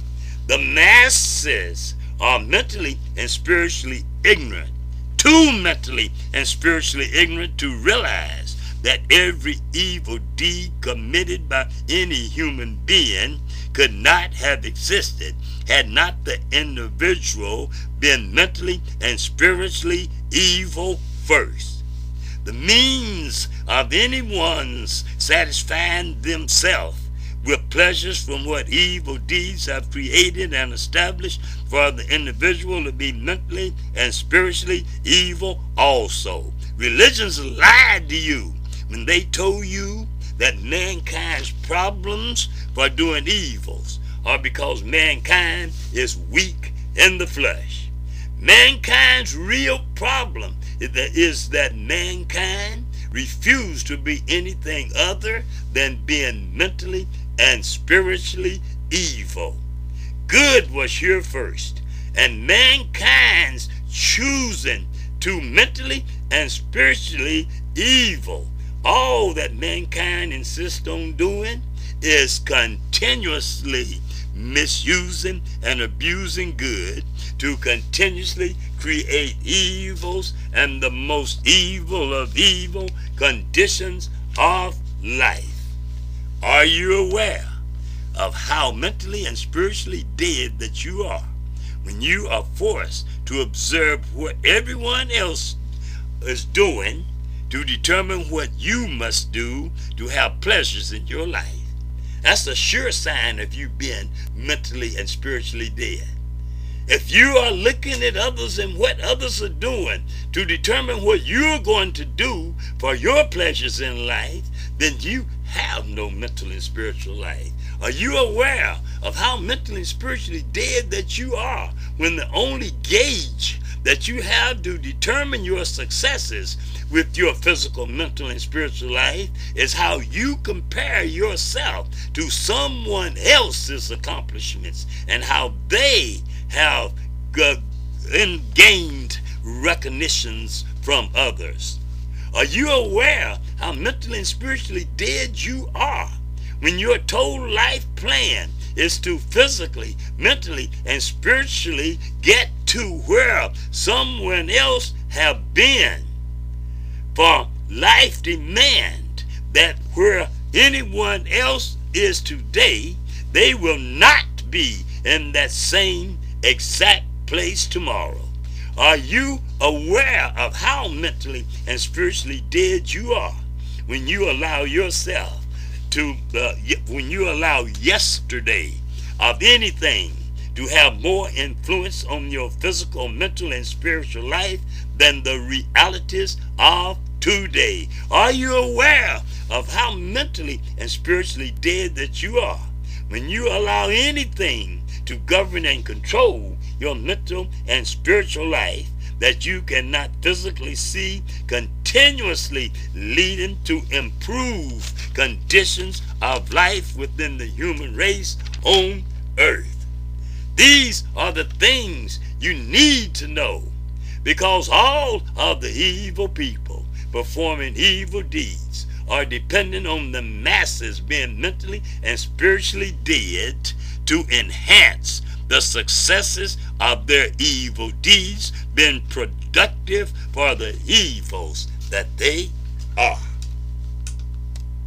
Speaker 1: The masses are mentally and spiritually ignorant, too mentally and spiritually ignorant to realize that every evil deed committed by any human being could not have existed had not the individual been mentally and spiritually evil first. The means of anyone's satisfying themselves with pleasures from what evil deeds have created and established for the individual to be mentally and spiritually evil also. Religions lied to you when they told you that mankind's problems for doing evils are because mankind is weak in the flesh. Mankind's real problem is that mankind refused to be anything other than being mentally and spiritually evil. Good was here first, and mankind's choosing to mentally and spiritually evil. All that mankind insists on doing is continuously misusing and abusing good to continuously create evils and the most evil of evil conditions of life. Are you aware of how mentally and spiritually dead that you are when you are forced to observe what everyone else is doing to determine what you must do to have pleasures in your life? That's a sure sign of you being mentally and spiritually dead. If you are looking at others and what others are doing to determine what you're going to do for your pleasures in life, then you have no mental and spiritual life? Are you aware of how mentally and spiritually dead that you are when the only gauge that you have to determine your successes with your physical, mental, and spiritual life is how you compare yourself to someone else's accomplishments and how they have gained recognitions from others. Are you aware how mentally and spiritually dead you are when your total life plan is to physically, mentally, and spiritually get to where someone else have been? For life demand that where anyone else is today, they will not be in that same exact place tomorrow. Are you aware of how mentally and spiritually dead you are when you allow yourself to, uh, when you allow yesterday of anything to have more influence on your physical, mental, and spiritual life than the realities of today? Are you aware of how mentally and spiritually dead that you are when you allow anything to govern and control your mental and spiritual life that you cannot physically see continuously leading to improved conditions of life within the human race on earth. These are the things you need to know because all of the evil people performing evil deeds are dependent on the masses being mentally and spiritually dead to enhance the successes of their evil deeds been productive for the evils that they are.